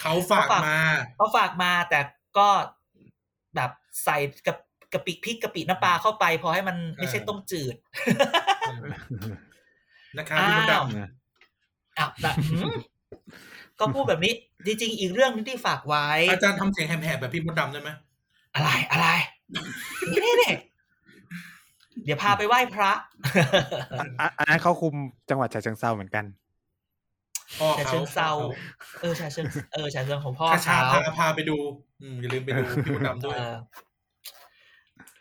เขาฝากมาเขาฝากมาแต่ก็แบบใส่กับกะปิพริกกะปิน้ำปลาเข้าไปพอให้มันไม่ใช่ต้มจืดนะครับพี่มดอ้าวดำนะอะแต่หืมก็พูดแบบนี้ จริงๆ อีกเรื่องนึงที่ฝากไว้ อาจารย์ทำเสียงแหบๆแบบพี่มดดำได้ไหมอะไรอะไรนี่นี่ เดี๋ยวพาไปไหว้พระอะอันนั้นเขาคุมจังหวัดฉะเชิงเซาเหมือนกันพ่อฉะเขาเชิงเซาเออฉะเชิงเออฉะเชิงของพ่อถ้าชาเขาพาพาไปดู อืมอย่าลืมไปดูพี่มดดำด้วยเออ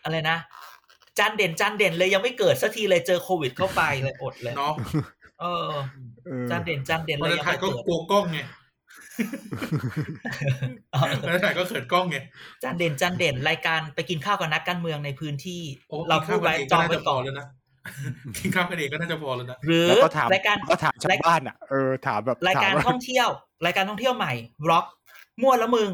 อะไรนะจานเด่นจานเด่นเลยยังไม่เกิดสักทีเลยเจอโควิดเข้าไปเลยอดเลยเนาะเออเออจานเด่นจานเด่นวัเลนยนั้นยังถ่ายไม่ก็เกิดกลัวกล้องไง เออวันนั้นถ่ายก็เขินกล้องไงจานเด่นจานเด่นรายการไปกินข้าวกับนักการเมืองในพื้นที่โอ้เรากินพูข้าวดกันไว้เองจก็องน่าไว้จะพก่ออนแล้วนะกินข้าวกันเองก็น่าจะพอแล้วนะหรือแล้วก็ถามรายการก็ถามชาวบ้านอะเออถามแบบรายการถมว่ท่องเที่ยว รายการท่องเที่ยวใหม่ร็อกมั่วแล้วมึง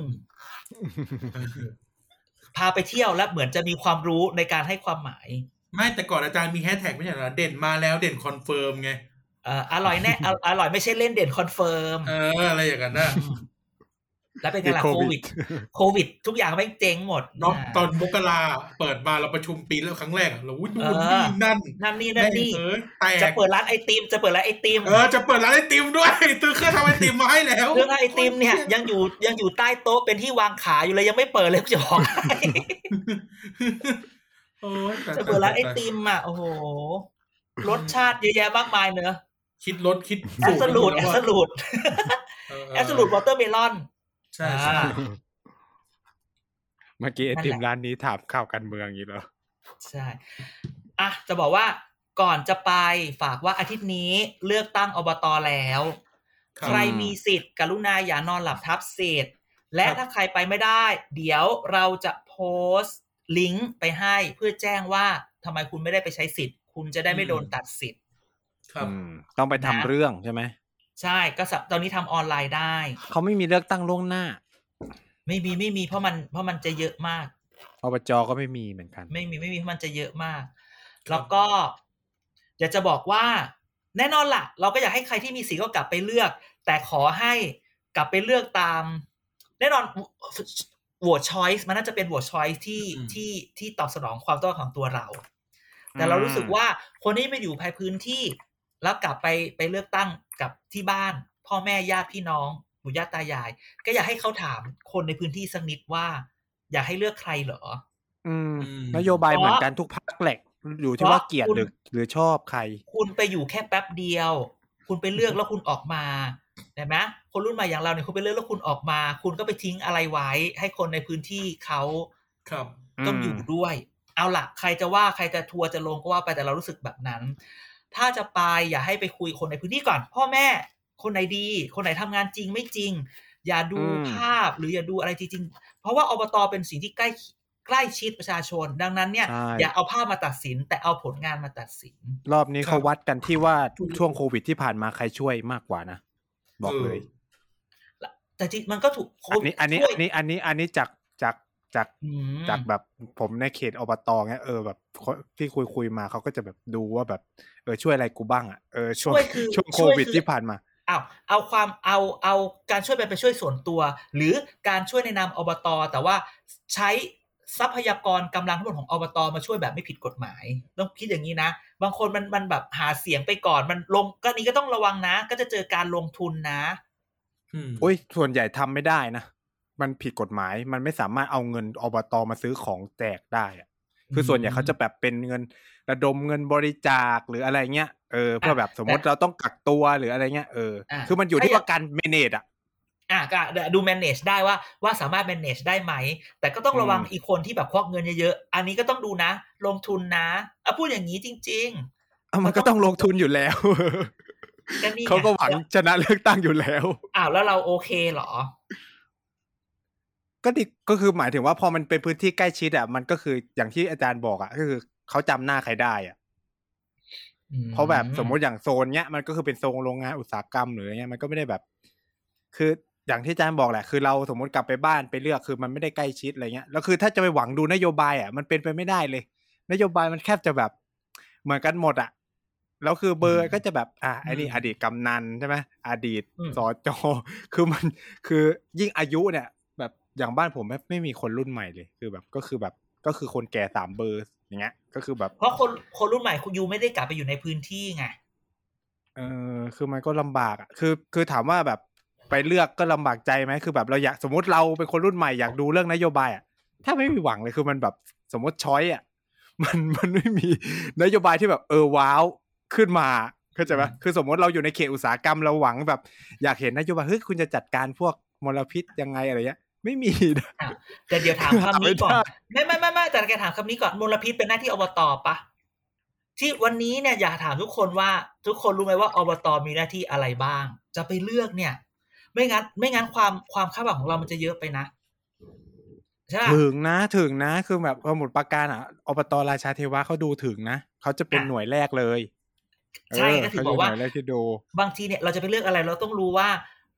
พาไปเที่ยวแล้วเหมือนจะมีความรู้ในการให้ความหมาย ไม่แต่ก่อนอาจารย์มีแฮชแท็กไม่ใช่เหรอเด่นมาแล้วเด่นคอนเฟิร์มไงเอ่ออร่อยแน่อออร่อยไม่ใช่เล่นเด่นคอนเฟิร์มเอออะไรอย่างนั้นนะแล้วเป็นไงติดล่ะโคโควิวิดดโควิด ทุกอย่างไม่งเจ๊งหมดเนาะาตอนมกราเปิดมาเราประชุมปีแล้วครั้งแรกอะเราอุ้ยดูเออนี่นั่นนั่นนี่นั่นนี่แม่งเอ้ยแตจะกเปิดร้านไอติมจะเปิดร้านไอติมเออจะเปิดร้านไอติมด้วยซื้อเครื่องทำไอติมมาให้แล้วเรื่องไอติมเนี่ยยังอยู่ยังอยู่ใต้โต๊ะเป็นที่วางขาอยู่เลยยังไม่เปิดเลยกูจะบอกให้โอ้ยแต่จะเปิดร้านไอติมอะโอ้โหรสชาติเยอะแยะมากมายเนอะ คิดรถคิดแอสลูดแอสลูดเออแอสลูดวอเตอร์เมลอนใช่ใช่อ่าเมื่อกี้ไอนั่นแหละติมร้านนี้ถามข่าวการเมืองอย่างนี้เหรอใช่อะจะบอกว่าก่อนจะไปฝากว่าอาทิตย์นี้เลือกตั้งอบตแล้วครับใครมีสิทธิ์กรุณาอย่านอนหลับทับสิทธิ์และครับถ้าใครไปไม่ได้ เดี๋ยวเราจะโพสต์ลิงก์ไปให้เพื่อแจ้งว่าทำไมคุณไม่ได้ไปใช้สิทธิ์ คุณจะได้ไม่โดนตัดสิทธิ์ ครับอืมต้องไปทำนะเรื่องใช่ไหมใช่ก็สับตอนนี้ทำออนไลน์ได้ เขาไม่มีเลือกตั้งล่วงหน้า ไม่มีไม่มีเพราะมันเพราะมันจะเยอะมากอบจก็ไม่มีเหมือนกัน ไม่มีไม่มีเพราะมันจะเยอะมาก แล้วก็อยากจะบอกว่า แน่นอนล่ะ เราก็อยากให้ใครที่มีสีก็กลับไปเลือก แต่ขอให้กลับไปเลือกตาม แน่นอนโหวตช้อยส์มันน่าจะเป็นโหวตช้อยส์ที่อืมที่ที่ตอบสนองความต้องการของตัวเรา แต่เรารู้สึกว่าคนที่ไปอยู่ภายพื้นที่ แล้วกลับไปไปเลือกตั้งกับที่บ้าน พ่อแม่ญาติพี่น้องปู่ย่าตายาย ก็อยากให้เขาถามคนในพื้นที่สักนิดว่า อยากให้เลือกใครเหรอ อืมอืมนโยบายเหมือนกันทุกพรรคแหละอยู่ที่ว่าเกลียดเพราะหรือหรือชอบใคร คุณไปอยู่แค่แป๊บเดียว คุณไปเลือกแล้วคุณออกมาเห็นไหมคนรุ่นใหม่อย่างเราเนี่ยคุณไปเลือกแล้วคุณออกมา คุณก็ไปทิ้งอะไรไว้ ให้คนในพื้นที่เขาครับต้องอืมอยู่ด้วย เอาล่ะใครจะว่าใครจะทัวร์จะลงก็ว่าไปแต่เรารู้สึกแบบนั้น ถ้าจะไปอย่าให้ไปคุยคนในพื้นที่ก่อน พ่อแม่ คนไหนดี คนไหนทำงานจริงไม่จริง อย่าดูอืมภาพหรืออย่าดูอะไรจริงๆเพราะว่าอบตเป็นสิ่งที่ใกล้ใกล้ชิดประชาชน ดังนั้นเนี่ยใช่อย่าเอาภาพมาตัดสิน แต่เอาผลงานมาตัดสิน รอบนี้ครับเขาวัดกันที่ว่าถูกช่วงโควิดที่ผ่านมาใครช่วยมากกว่านะ บอกเลยแต่จริงมันก็ถูกอันนี้อันนี้ช่วยอันนี้อันนี้อันนี้จากจาก จากอืมจากแบบผมในเขตอบตเงี้ยเออแบบคนที่คุยคุยมาเขาก็จะแบบดูว่าแบบ เออช่วยอะไรกูบ้างอะเออช่วงช่วยคือช่วงโคช่วยวิดคือที่ผ่านมาเอาเอาความเอาเอาการช่วยไปไปช่วยส่วนตัว หรือการช่วยในนามอบต แต่ว่าใช้ทรัพยากรกำลังทั้งหมดของอบตมาช่วยแบบไม่ผิดกฎหมาย ต้องคิดอย่างนี้นะ บางคนมันมันแบบหาเสียงไปก่อนมันลงก็นี้ก็ต้องระวังนะ ก็จะเจอการลงทุนนะอืมอุ้ยส่วนใหญ่ทำไม่ได้นะ มันผิดกฎหมาย มันไม่สามารถเอาเงินอบตมาซื้อของแจกได้อะคือส่วนใหญ่เขาจะแบบเป็นเงินระดมเงินบริจาคหรืออะไรเงี้ยเออเพื่อแบบสมมติเราต้องกักตัวหรืออะไรเงี้ยเอออะคือมันอยู่ที่ถ้าอยากว่าการเมเนจอะอะก็ดู manage ได้ว่าว่าสามารถ manage ได้ไหม แต่ก็ต้องระวังอืมอีกคนที่แบบควักเงินเยอะๆ อันนี้ก็ต้องดูนะ ลงทุนนะอะพูดอย่างนี้จริงเอามันก็ต้องลงทุนอยู่แล้วๆก็นี่ไเขาก็หวังชนะเลือกตั้งอยู่แล้วอ้าวแล้วเราโอเคเหรอ ก็ดิก็คือหมายถึงว่าพอมันเป็นพื้นที่ใกล้ชิดอะมันก็คืออย่างที่อาจารย์บอกอะก็คือเขาจำหน้าใครได้อะเพราะแบบสมมติอย่างโซนเนี้ยมันก็คือเป็นโซนโรงงานอุตสาหกรรมหรืออะไรเงี้ยมันก็ไม่ได้แบบ คืออย่างที่อาจารย์บอกแหละ คือเราสมมติกลับไปบ้านไปเลือกคือมันไม่ได้ใกล้ชิดอะไรเงี้ยแล้วคือถ้าจะไปหวังดูนโยบายอะมันเป็นไปไม่ได้เลย นโยบายมันแคบจะแบบเหมือนกันหมดอะแล้วคือเบอร์ก็จะแบบ อะไอ้นี่อืมอดีตกำนันใช่ไหมอดีตอืมสอจอคือมันคือยิ่งอายุเนี่ยแบบ อย่างบ้านผมไม่ไม่มีคนรุ่นใหม่เลยคือแบบก็คือแบบก็คือคนแก่สามเบอร์อย่างเงี้ย ก็คือแบบ เพราะคนคนรุ่นใหม่คุณยูไม่ได้กลับไปอยู่ในพื้นที่ไงเออคือมันก็ลำบากอะคือคือถามว่าแบบไปเลือกก็ลำบากใจไหมคือแบบเราอยากสมมติเราเป็นคนรุ่นใหม่อยากดูเรื่องนโยบายอะถ้าไม่มีหวังเลยคือมันแบบสมมติช้อยอะมันมันไม่มีนโยบายที่แบบเออว้าวขึ้นมาเข้าใจไหมคือสมมติเราอยู่ในเขตอุตสาหกรรมเราหวังแบบ อยากเห็นนโยบายเฮ้ยคุณจะจัดการพวกมลพิษยังไงอะไรเงี้ย ไม่มีนะแต่เดี๋ยวถามคำนี้ก่อนไม่ไม่ไม่ไม่ไม่แต่แกถามคำนี้ก่อนมลพิษเป็นหน้าที่อบตปะที่วันนี้เนี่ยอยากถามทุกคนว่า ทุกคนรู้ไหมว่าอบตมีหน้าที่อะไรบ้าง จะไปเลือกเนี่ย ไม่งั้น ไม่งั้นความความคาดหวังของเรามันจะเยอะไปนะใช่ปะถึงนะถึงนะคือแบบสมุดปราการอะอบตราชาเทวะเขาดูถึงนะเขาจะเป็นอะหน่วยแรกเลย ใช่เก็ถึงบอกว่าเขจะหน่วยแรกที่ดูบางทีเนี่ยเราจะไปเลือกอะไร เราต้องรู้ว่า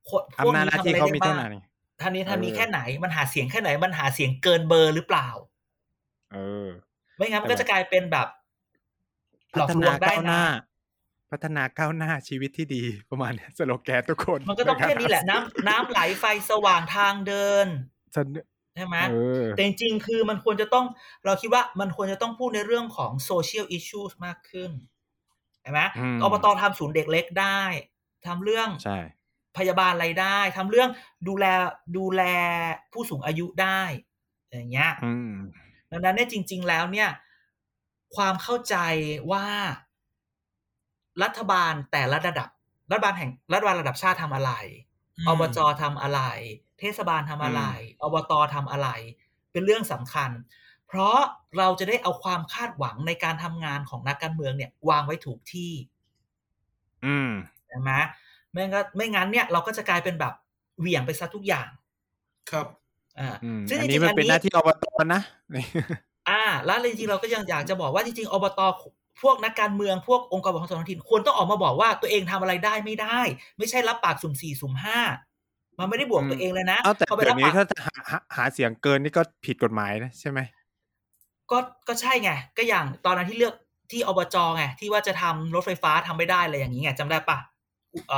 คนพวกอำนาจหนี้น้าทำที่อะไรเขาได้มีบ้าเท่างไหร่ท่านนี้ท่านมีเออแค่ไหนมันหาเสียงแค่ไหน มันหาเสียงเกินเบอร์หรือเปล่า เออ ไม่งั้นมันแต่ก็จะกลายเป็นแบบหลพัอกฒลนาวงได้ก้าวหนะน้าพัฒนาก้าวหน้าชีวิตที่ดีประมาณเนี้ยสโลแกนทุกคน มันก็ต้องแค่นี้แหละน้ำน้ำไหลไฟสว่างทางเดินเสนอใช่ไหมเออแต่จริงๆคือมันควรจะต้อง เราคิดว่ามันควรจะต้องพูดในเรื่องของ social issues มากขึ้นใช่ไหมอืมอบตทำศูนย์เด็กเล็กได้ทำเรื่องใช่ พยาบาลอะไรได้ทำเรื่องดูแลดูแลผู้สูงอายุได้อย่างเงี้ยอืมดังนั้นเนี่ยจริง ๆ แล้วเนี่ย ความเข้าใจว่ารัฐบาลแต่ละระดับ รัฐบาลแห่งรัฐบาลระดับชาติทำอะไรอืมอบจทำอะไร เทศบาลทำอะไรอบตทำอะไร เป็นเรื่องสำคัญ เพราะเราจะได้เอาความคาดหวังในการทำงานของนักการเมืองเนี่ย วางไว้ถูกที่ อืมใช่ไหม ไม่งั้นไม่งั้นเนี่ยเราก็จะกลายเป็นแบบเหวี่ยงไปซะทุกอย่าง ครับอ่าอืมซึ่งอันจนี้ริงๆมันอันเป็นหนี้น้าที่อบตนะอ่า แล้วจริงๆเราก็ยังอยากจะบอกว่าจริงๆอบตพวกนักการเมืองพวกองค์กรปกครองส่วนท้องถิ่นควรต้องออกมาบอกว่าตัวเองทำอะไรได้ไม่ได้ ไม่ใช่รับปากสุ่มสี่สุ่มห้ามันไม่ได้บวกอืมตัวเองเลยนะเอาแต่พอไปเดี๋รัยบวนี้ปากถ้าหาหาหาเสียงเกินนี่ก็ผิดกฎหมายนะใช่ไหมก็ก็ใช่ไงก็อย่างตอนนั้นที่เลือกที่อบจไงที่ว่าจะทำรถไฟฟ้าทำไม่ได้อะไรอย่างนี้ไงจำได้ปะเอ่ของอ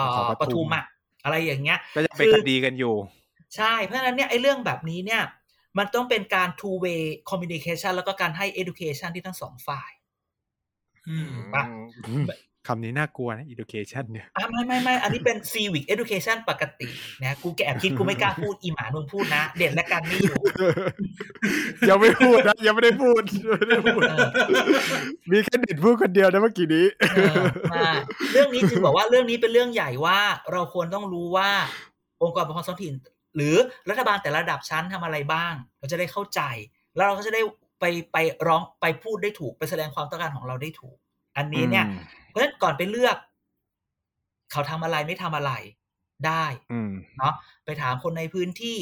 ปทุมปทุมอะอะไรอย่างเงี้ยก็จะเป็นคือคดีกันอยู่ ใช่เพราะฉะนั้นเนี่ยไอ้เรื่องแบบนี้เนี่ย มันต้องเป็นการ two way communication แล้วก็การให้ education ที่ทั้งสองฝ่ายอืมปะอืม คำนี้น่ากลัวนะ education เนี่ยอะไม่ไม่ไม่อันนี้เป็น civic education ปกตินะกูแกแอบคิดกูไม่กล้าพูดอีหมามึงพูดนะ เด่นและกันไม่อยู่ยังไม่พูดนะยังไม่ได้พูดยังไม่ได้พูดเออมีแค่เด็ดพูดคนเดียวนะเมื่อกี้นี้เออมาเรื่องนี้จึงบอกว่าเรื่องนี้เป็นเรื่องใหญ่ว่า เราควรต้องรู้ว่า องค์กรปกครองท้องถิ่น หรือรัฐบาลแต่ละระดับชั้นทำอะไรบ้าง เราจะได้เข้าใจ แล้วเราก็จะได้ไปไปร้องไปพูดได้ถูกไปแสดงความต้องการของเราได้ถูก อันนี้เนี่ยอืมเพ ราะฉะนั้นก่อนไปเลือก เขาทำอะไรไม่ทำอะไรได้อืมเนาะไปถามคนในพื้นที่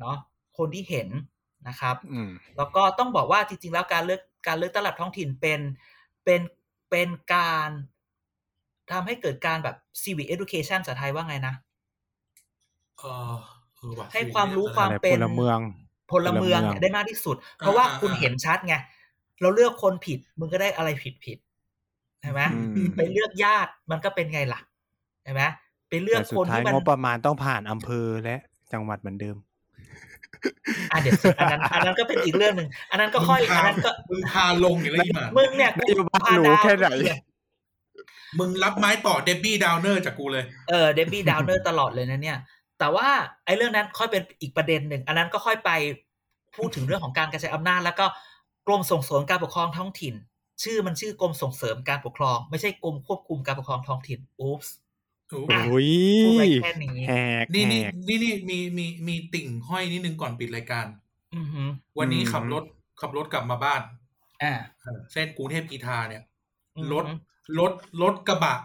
เนาะคนที่เห็นนะครับอืมแล้วก็ต้องบอกว่าจริง ๆ แล้วการเลือกการเลือกตลาดท้องถิ่นเป็นเป็นเป็นการทำให้เกิดการแบบ civic education ภาษาไทยว่าไงนะเออเออว่ะให้ความรู้ความอะไรเป็นพลเมือง พลเมืองพลเมืองเนี่ยได้มากที่สุด เพราะว่าอ่าคุณอ่าเห็นชัดไง เราเลือกคนผิด มึงก็ได้อะไรผิดผิดใช่ไหมอืมไปเลือกญาติมันก็เป็นไงล่ะใช่ไหมไปเลือกแต่สุคดนท้ายที่มันงบประมาณต้องผ่านอำเภอและจังหวัดเหมือนเดิมอะเดี๋ยวสิอันนั้นอันนั้นก็เป็นอีกเรื่องหนึ่งอันนั้นก็ค่อยมึงอันพานั้นก็มึงพาลงอย่างไรอีหมามึงเนี่ยนโยบายพากู down แค่ไหนมึงรับไม้ต่อ Debbie Downer จากกูเลยเออ Debbie Downer ตลอดเลยนะเนี่ย แต่ว่าไอ้เรื่องนั้นค่อยเป็นอีกประเด็นหนึ่งอันนั้นก็ค่อยไปพูดถึงเรื่องของการกระจายอำนาจแล้วก็กรมส่งเสริมการปกครองท้องถิ่น ชื่อมันชื่อกรมส่งเสริมการปกครอง ไม่ใช่กรมควบคุมการปกครองท้องถิ่นอุ๊ปส์โอ้อะโอ้ยพูดไว้แค่นี้แหกนี่นี่แหกนี่นี่มีมีมีติ่งห้อยนิดนึงก่อนปิดรายการอือหือวันนี้อืมขับรถขับรถกลับมาบ้านอ่าเออเส้นกรุงเทพกีทาเนี่ยอือหือรถรถรถกระบะ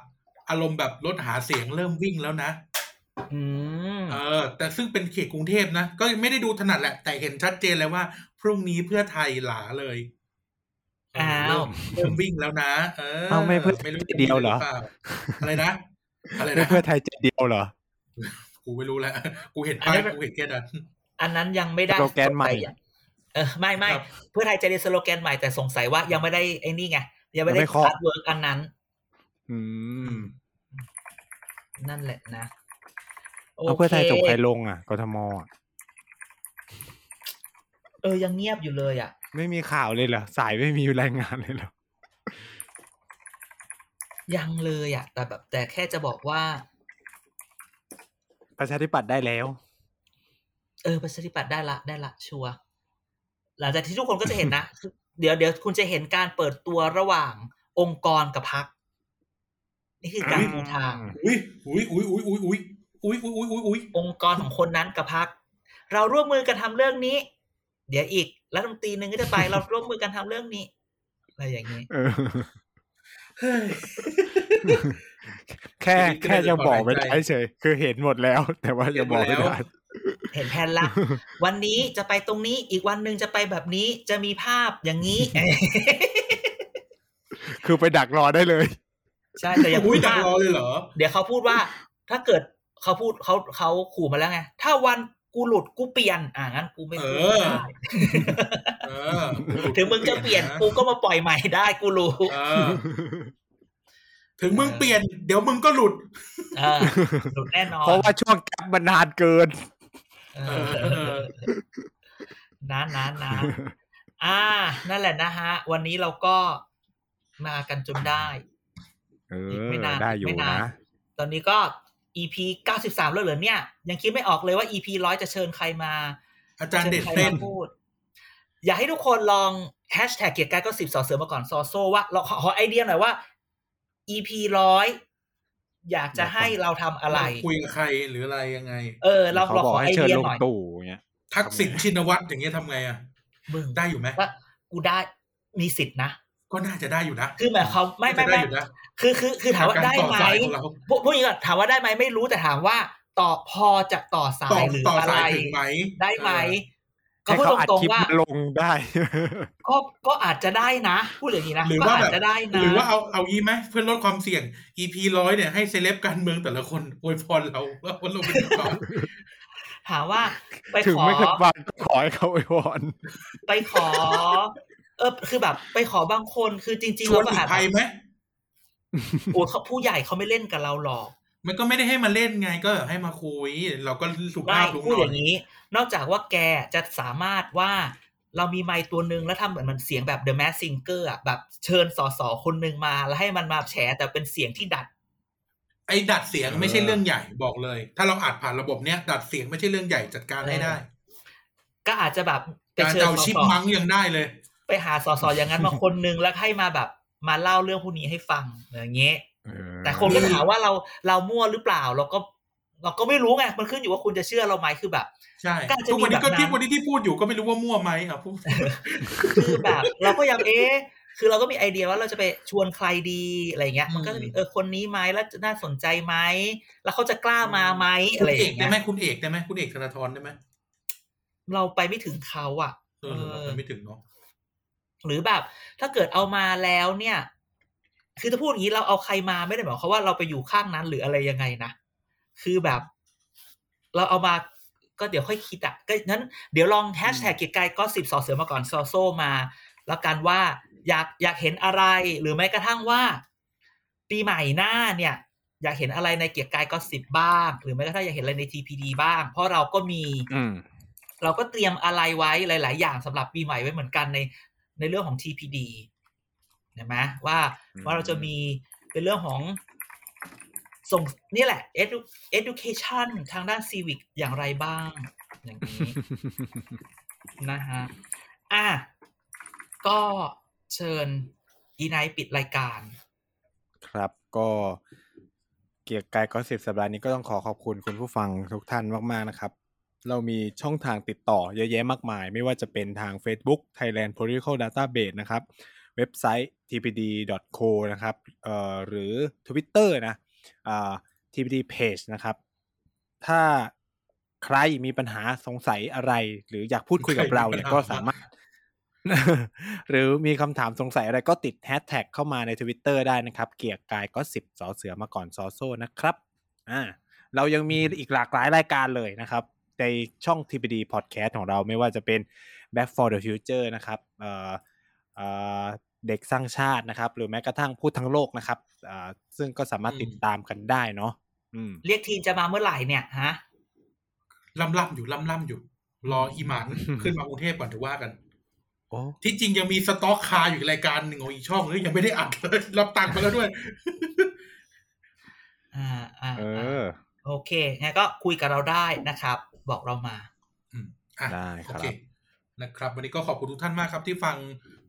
อารมณ์แบบรถหาเสียงเริ่มวิ่งแล้วนะอืมเออ แต่ซึ่งเป็นเขตกรุงเทพนะ ก็ไม่ได้ดูถนัดแหละ แต่เห็นชัดเจนเลยว่า พรุ่งนี้เพื่อไทยหลาเลยเอ้าวเริ่มเริ่มวิ่งแล้วนะ เออเอ้าไม่เพื่อไม่รู้จะเดียวเหรอปล่าอะไรนะอะไรไม่นะเพื่อไทยจะเดียวเหรอ กูไม่รู้แล้วกูเห็นป้ายกูเห็นแค่นั้นอันนั้นยังไม่ได้สโลแกนใหม่เออไม่ไม่ครับเพื่อไทยจะได้สโลแกนใหม่แต่สงสัยว่ายังไม่ได้ไอ้นี่ไงยังไม่ได้ยังไม่เคาะอาร์ตเวิร์กอันนั้น อืม นั่นแหละนะเอาเพื่อไทยส่งใครลงอะกทมอะเออยังเงียบอยู่เลยอะ ไม่มีข่าวเลยเหรอ สายไม่มีรายงานเลยเหรอ ยังเลยอะแต่แบบ แต่แค่จะบอกว่า ประชาธิปัตย์ได้แล้ว เออ ประชาธิปัตย์ได้ละ ได้ละ ชัวร์หลังจากที่ทุกคนก็จะเห็นนะ เดี๋ยวเดี๋ยวคุณจะเห็นการเปิดตัวระหว่างองค์กรกับพัก นี่คือการปูทาง อุ้ยอุ้ยอุ้ยอุ้ยอุ้ยอุ้ยอุ้ยอุ้ยอุ้ยอุ้ยอุ้ยองค์กรของคนนั้นกับพัก เราร่วมมือกันทำเรื่องนี้ เดี๋ยวอีกรัฐมนตรีหนึ่งก็จะไปเราร่วมมือกันทำเรื่องนี้อะไรอย่างนี้เออแค่แค่ยังบอกไม่ได้เฉยคือเห็นหมดแล้ว แต่ว่ายังบอกไม่ได้เห็นแผนละวันนี้จะไปตรงนี้อีกวันหนึ่งจะไปแบบนี้จะมีภาพอย่างนี้ คือไปดักรอได้เลย ใช่แต่อย่าพูอุ้ยดดักว่ารอเลยเหรอ เดี๋ยวเขาพูดว่า ถ้าเกิดเขาพูดเขาเขาขู่มาแล้วไง ถ้าวัน กูหลุดกูเปลี่ยน อ่างั้นกูไม่พูดเออได้เออถึงมึงจะเปลี่ยนกูก็มาปล่อยใหม่ได้กูรู้เออถึงมึงเปลี่ยน เดี๋ยวมึงก็หลุดเออหลุดแน่นอนเพราะว่าช่วงแกลบมันนานเกินเออนะนะนะอ่า นั่นแหละนะฮะ วันนี้เราก็มากันจนได้ เออีกอไม่นานได้อยู่ไม่นานนะตอนนี้ก็ EP 93 แล้วเหรอเนี่ย ยังคิดไม่ออกเลยว่า EP ร้อยจะเชิญใครมา อาจารย์เด็ดชิญใคเส้นมาพูด อยากให้ทุกคนลองแฮชแท็กเกียร์กายก็สิบสอเสือมาก่อนซอโซว่าเราขอขอไอเดียหน่อยว่า EP ร้อยอยากจะให้เราทำอะไร คุยกับใครหรืออะไรยังไง เออ เราเขาเราบอกขอให้ไอเชิญเดียลงหน่อยตู่เงี้ยทักษิณชินวัตรอย่างเงี้ยทำไงอะมึงได้อยู่ไหมว่ากูได้มีสิทธินะ ก็น่าจะได้อยู่นะ คือหมายความไม่ไม่น่าจะได้ไม่อยู่นะ คือคือคือถามว่าการได้ต่อไหมสายของเราพูดพูดอย่างนี้ก่อนถามว่าได้ไหมไม่รู้แต่ถามว่าต่อพอจะต่อสาต่อยหรือต่ออะไรสายถึงไหมได้ไหมก็ให้พูดเขาอัดตรงคลิปๆว่ามาลงได้ก็ก็อาจจะได้นะพูดอย่างนี้นะหรือก็ว่าอาแบจบจะได้นะหรือว่าเอาเอางี้ไหมเพื่อลดความเสี่ยง EP ร้อยเนี่ยให้เซเลบการเมืองแต่ละคนอวยพรเราว่าวันเราเป็นก่อนถามว่าไปถึงขอไม่เคยฟังก็ขอให้เขาอวยพรไปขอ เออคือแบบ ไปขอบางคนคือจริงชๆวเรานก็อีอาจกภัยไหม โอ้เขาผู้ใหญ่เขาไม่เล่นกับเราหรอก มันก็ไม่ได้ให้มาเล่นไงก็ให้มาคุย เราก็สุไม่ภาพลงหพูดน่ออยย่างนี้ นอกจากว่าแกจะสามารถว่าเรามีไมค์ตัวหนึ่งแล้วทำเหมือนมันเสียงแบบ The Mask Singer อะแบบเชิญสอสอคนหนึ่งมา แล้วให้มันมาแฉแต่เป็นเสียงที่ดัด ไอ้ดัดเสียงเออไม่ใช่เรื่องใหญ่บอกเลย ถ้าเราอัดผ่านระบบเนี้ยดัดเสียงไม่ใช่เรื่องใหญ่จัดการให้ได้ ก็อาจจะแบบไปการเชิญเจ้าสอชิปสอมังยังได้เลย ไปหาสอสออย่างนั้นมาคนหนึ่งแล้วให้มาแบบ มาเล่าเรื่องพวกนี้ให้ฟังอย่างเงี้ยเออแต่คนก็ถามว่าเราเรามั่วหรือเปล่าเราก็เราก็ไม่รู้ไงมันขึ้นอยู่ว่าคุณจะเชื่อเราไหมคือแบบใช่ก็อาจจะทุกวันนี้มีก็แบบนั้นที่วันนี้ที่พูดอยู่ก็ไม่รู้ว่ามั่วไหมอะพูดคือแบบ เราก็ยังเอ๊ะคือเราก็มีไอเดียว่าเราจะไปชวนใครดีอะไรเงี้ย มันก็จะมีเออคนนี้ไหมแล้วจะน่าสนใจไหมแล้วเขาจะกล้ามาไหมคุอะไรณอเอกย่างได้เงี้ยไหมคุณเอกได้ไหมคุณเอกธนาธรได้ไหมเราไปไม่ถึงเขาอะเออเออมันไม่ถึงเนาะ หรือแบบถ้าเกิดเอามาแล้วเนี่ย คือถ้าพูดอย่างนี้เราเอาใครมาไม่ได้หมายความว่าเราไปอยู่ข้างนั้นหรืออะไรยังไงนะคือแบบ เราเอามาก็เดี๋ยวค่อยคิดอะก็งั้นเดี๋ยวลองแฮชแท็กเกียร์กายก็สิบสอเสือมาก่อนซอโซมา แล้วกันว่าอยากอยากเห็นอะไร หรือแม้กระทั่งว่า ปีใหม่หน้าเนี่ย อยากเห็นอะไรในเกียร์กายก็สิบบ้าง หรือแม้กระทั่งอยากเห็นอะไรใน TPD บ้าง เพราะเราก็มีอืมเราก็เตรียมอะไรไว้หลาย ๆ อย่างสำหรับปีใหม่ไว้เหมือนกันใน ในเรื่องของ TPD เห็นไหมว่าอืมว่าเราจะมีเป็นเรื่องของส่งนี่แหละ edu education ทางด้าน civic อย่างไรบ้าง อย่างนี้นะฮะอะก็เชิญอีไนปิดรายการ ครับก็เกียร์กายก็สิบสัปดาห์นี้ก็ต้องขอขอบคุณคุณผู้ฟังทุกท่านมาก ๆ นะครับ เรามีช่องทางติดต่อเยอะแยะมากมาย ไม่ว่าจะเป็นทาง Facebook Thailand Political Database นะครับ เว็บไซต์ tpd.co นะครับเอ่อหรือ Twitter นะอ่า tpd page นะครับ ถ้าใครมีปัญหาสงสัยอะไร หรืออยากพูดคุยกับเราเนี่ยก็สามารถ หรือมีคำถามสงสัยอะไรก็ติดแฮชแท็กเข้ามาใน Twitter ได้นะครับ เกียร์กายก็สิบสอเสือมาก่อนซอโซนะครับ อ่าเรายังมีอีกหลากหลายรายการเลยนะครับ ในช่อง TPD Podcast ของเราไม่ว่าจะเป็น Back for the Future นะครับเอ่อเอ่อเด็กสร้างชาตินะครับ หรือแม้กระทั่งพูดทั้งโลกนะครับอ่าซึ่งก็สามารถติดตามกันได้เนาะอืมเรียกทีมจะมาเมื่อไหร่เนี่ยฮะล่ำล่ำๆอยู่ล่ำล่ำๆอยู่ รออีหมานขึ้นมากรุงเทพก่อนถือว่ากันโอ้ที่จริงยังมีสต็อกคาอยู่อีกรายการหนึ่งของอีกช่องเลยยังไม่ได้อัดเลยรับตังค์ไปแล้วด้วย อ่าอ่าเออ่าอโอเคงั้นก็คุยกับเราได้นะครับ บอกเรามาอืมอะได้ครับโอเคนะครับ วันนี้ก็ขอบคุณทุกท่านมากครับ ที่ฟัง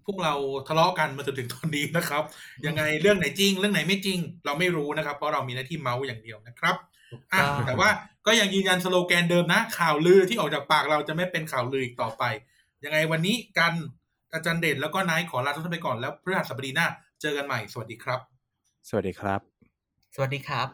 พวกเราทะเลาะกันมาจนถึงตอนนี้นะครับ ยังไงเรื่องไหนจริง เรื่องไหนไม่จริง เราไม่รู้นะครับ เพราะเรามีหน้าที่เมาส์อย่างเดียวนะครับอะถูกต้องแต่ว่าก็ยังยืนยันสโลแกนเดิมนะ ข่าวลือที่ออกจากปากเราจะไม่เป็นข่าวลืออีกต่อไป ยังไงวันนี้กันอาจารย์เด่นแล้วก็นายขอลาทุกท่านไปก่อนแล้วพฤหัสบดีหน้าเจอกันใหม่สวัสดีครับ สวัสดีครับ สวัสดีครับ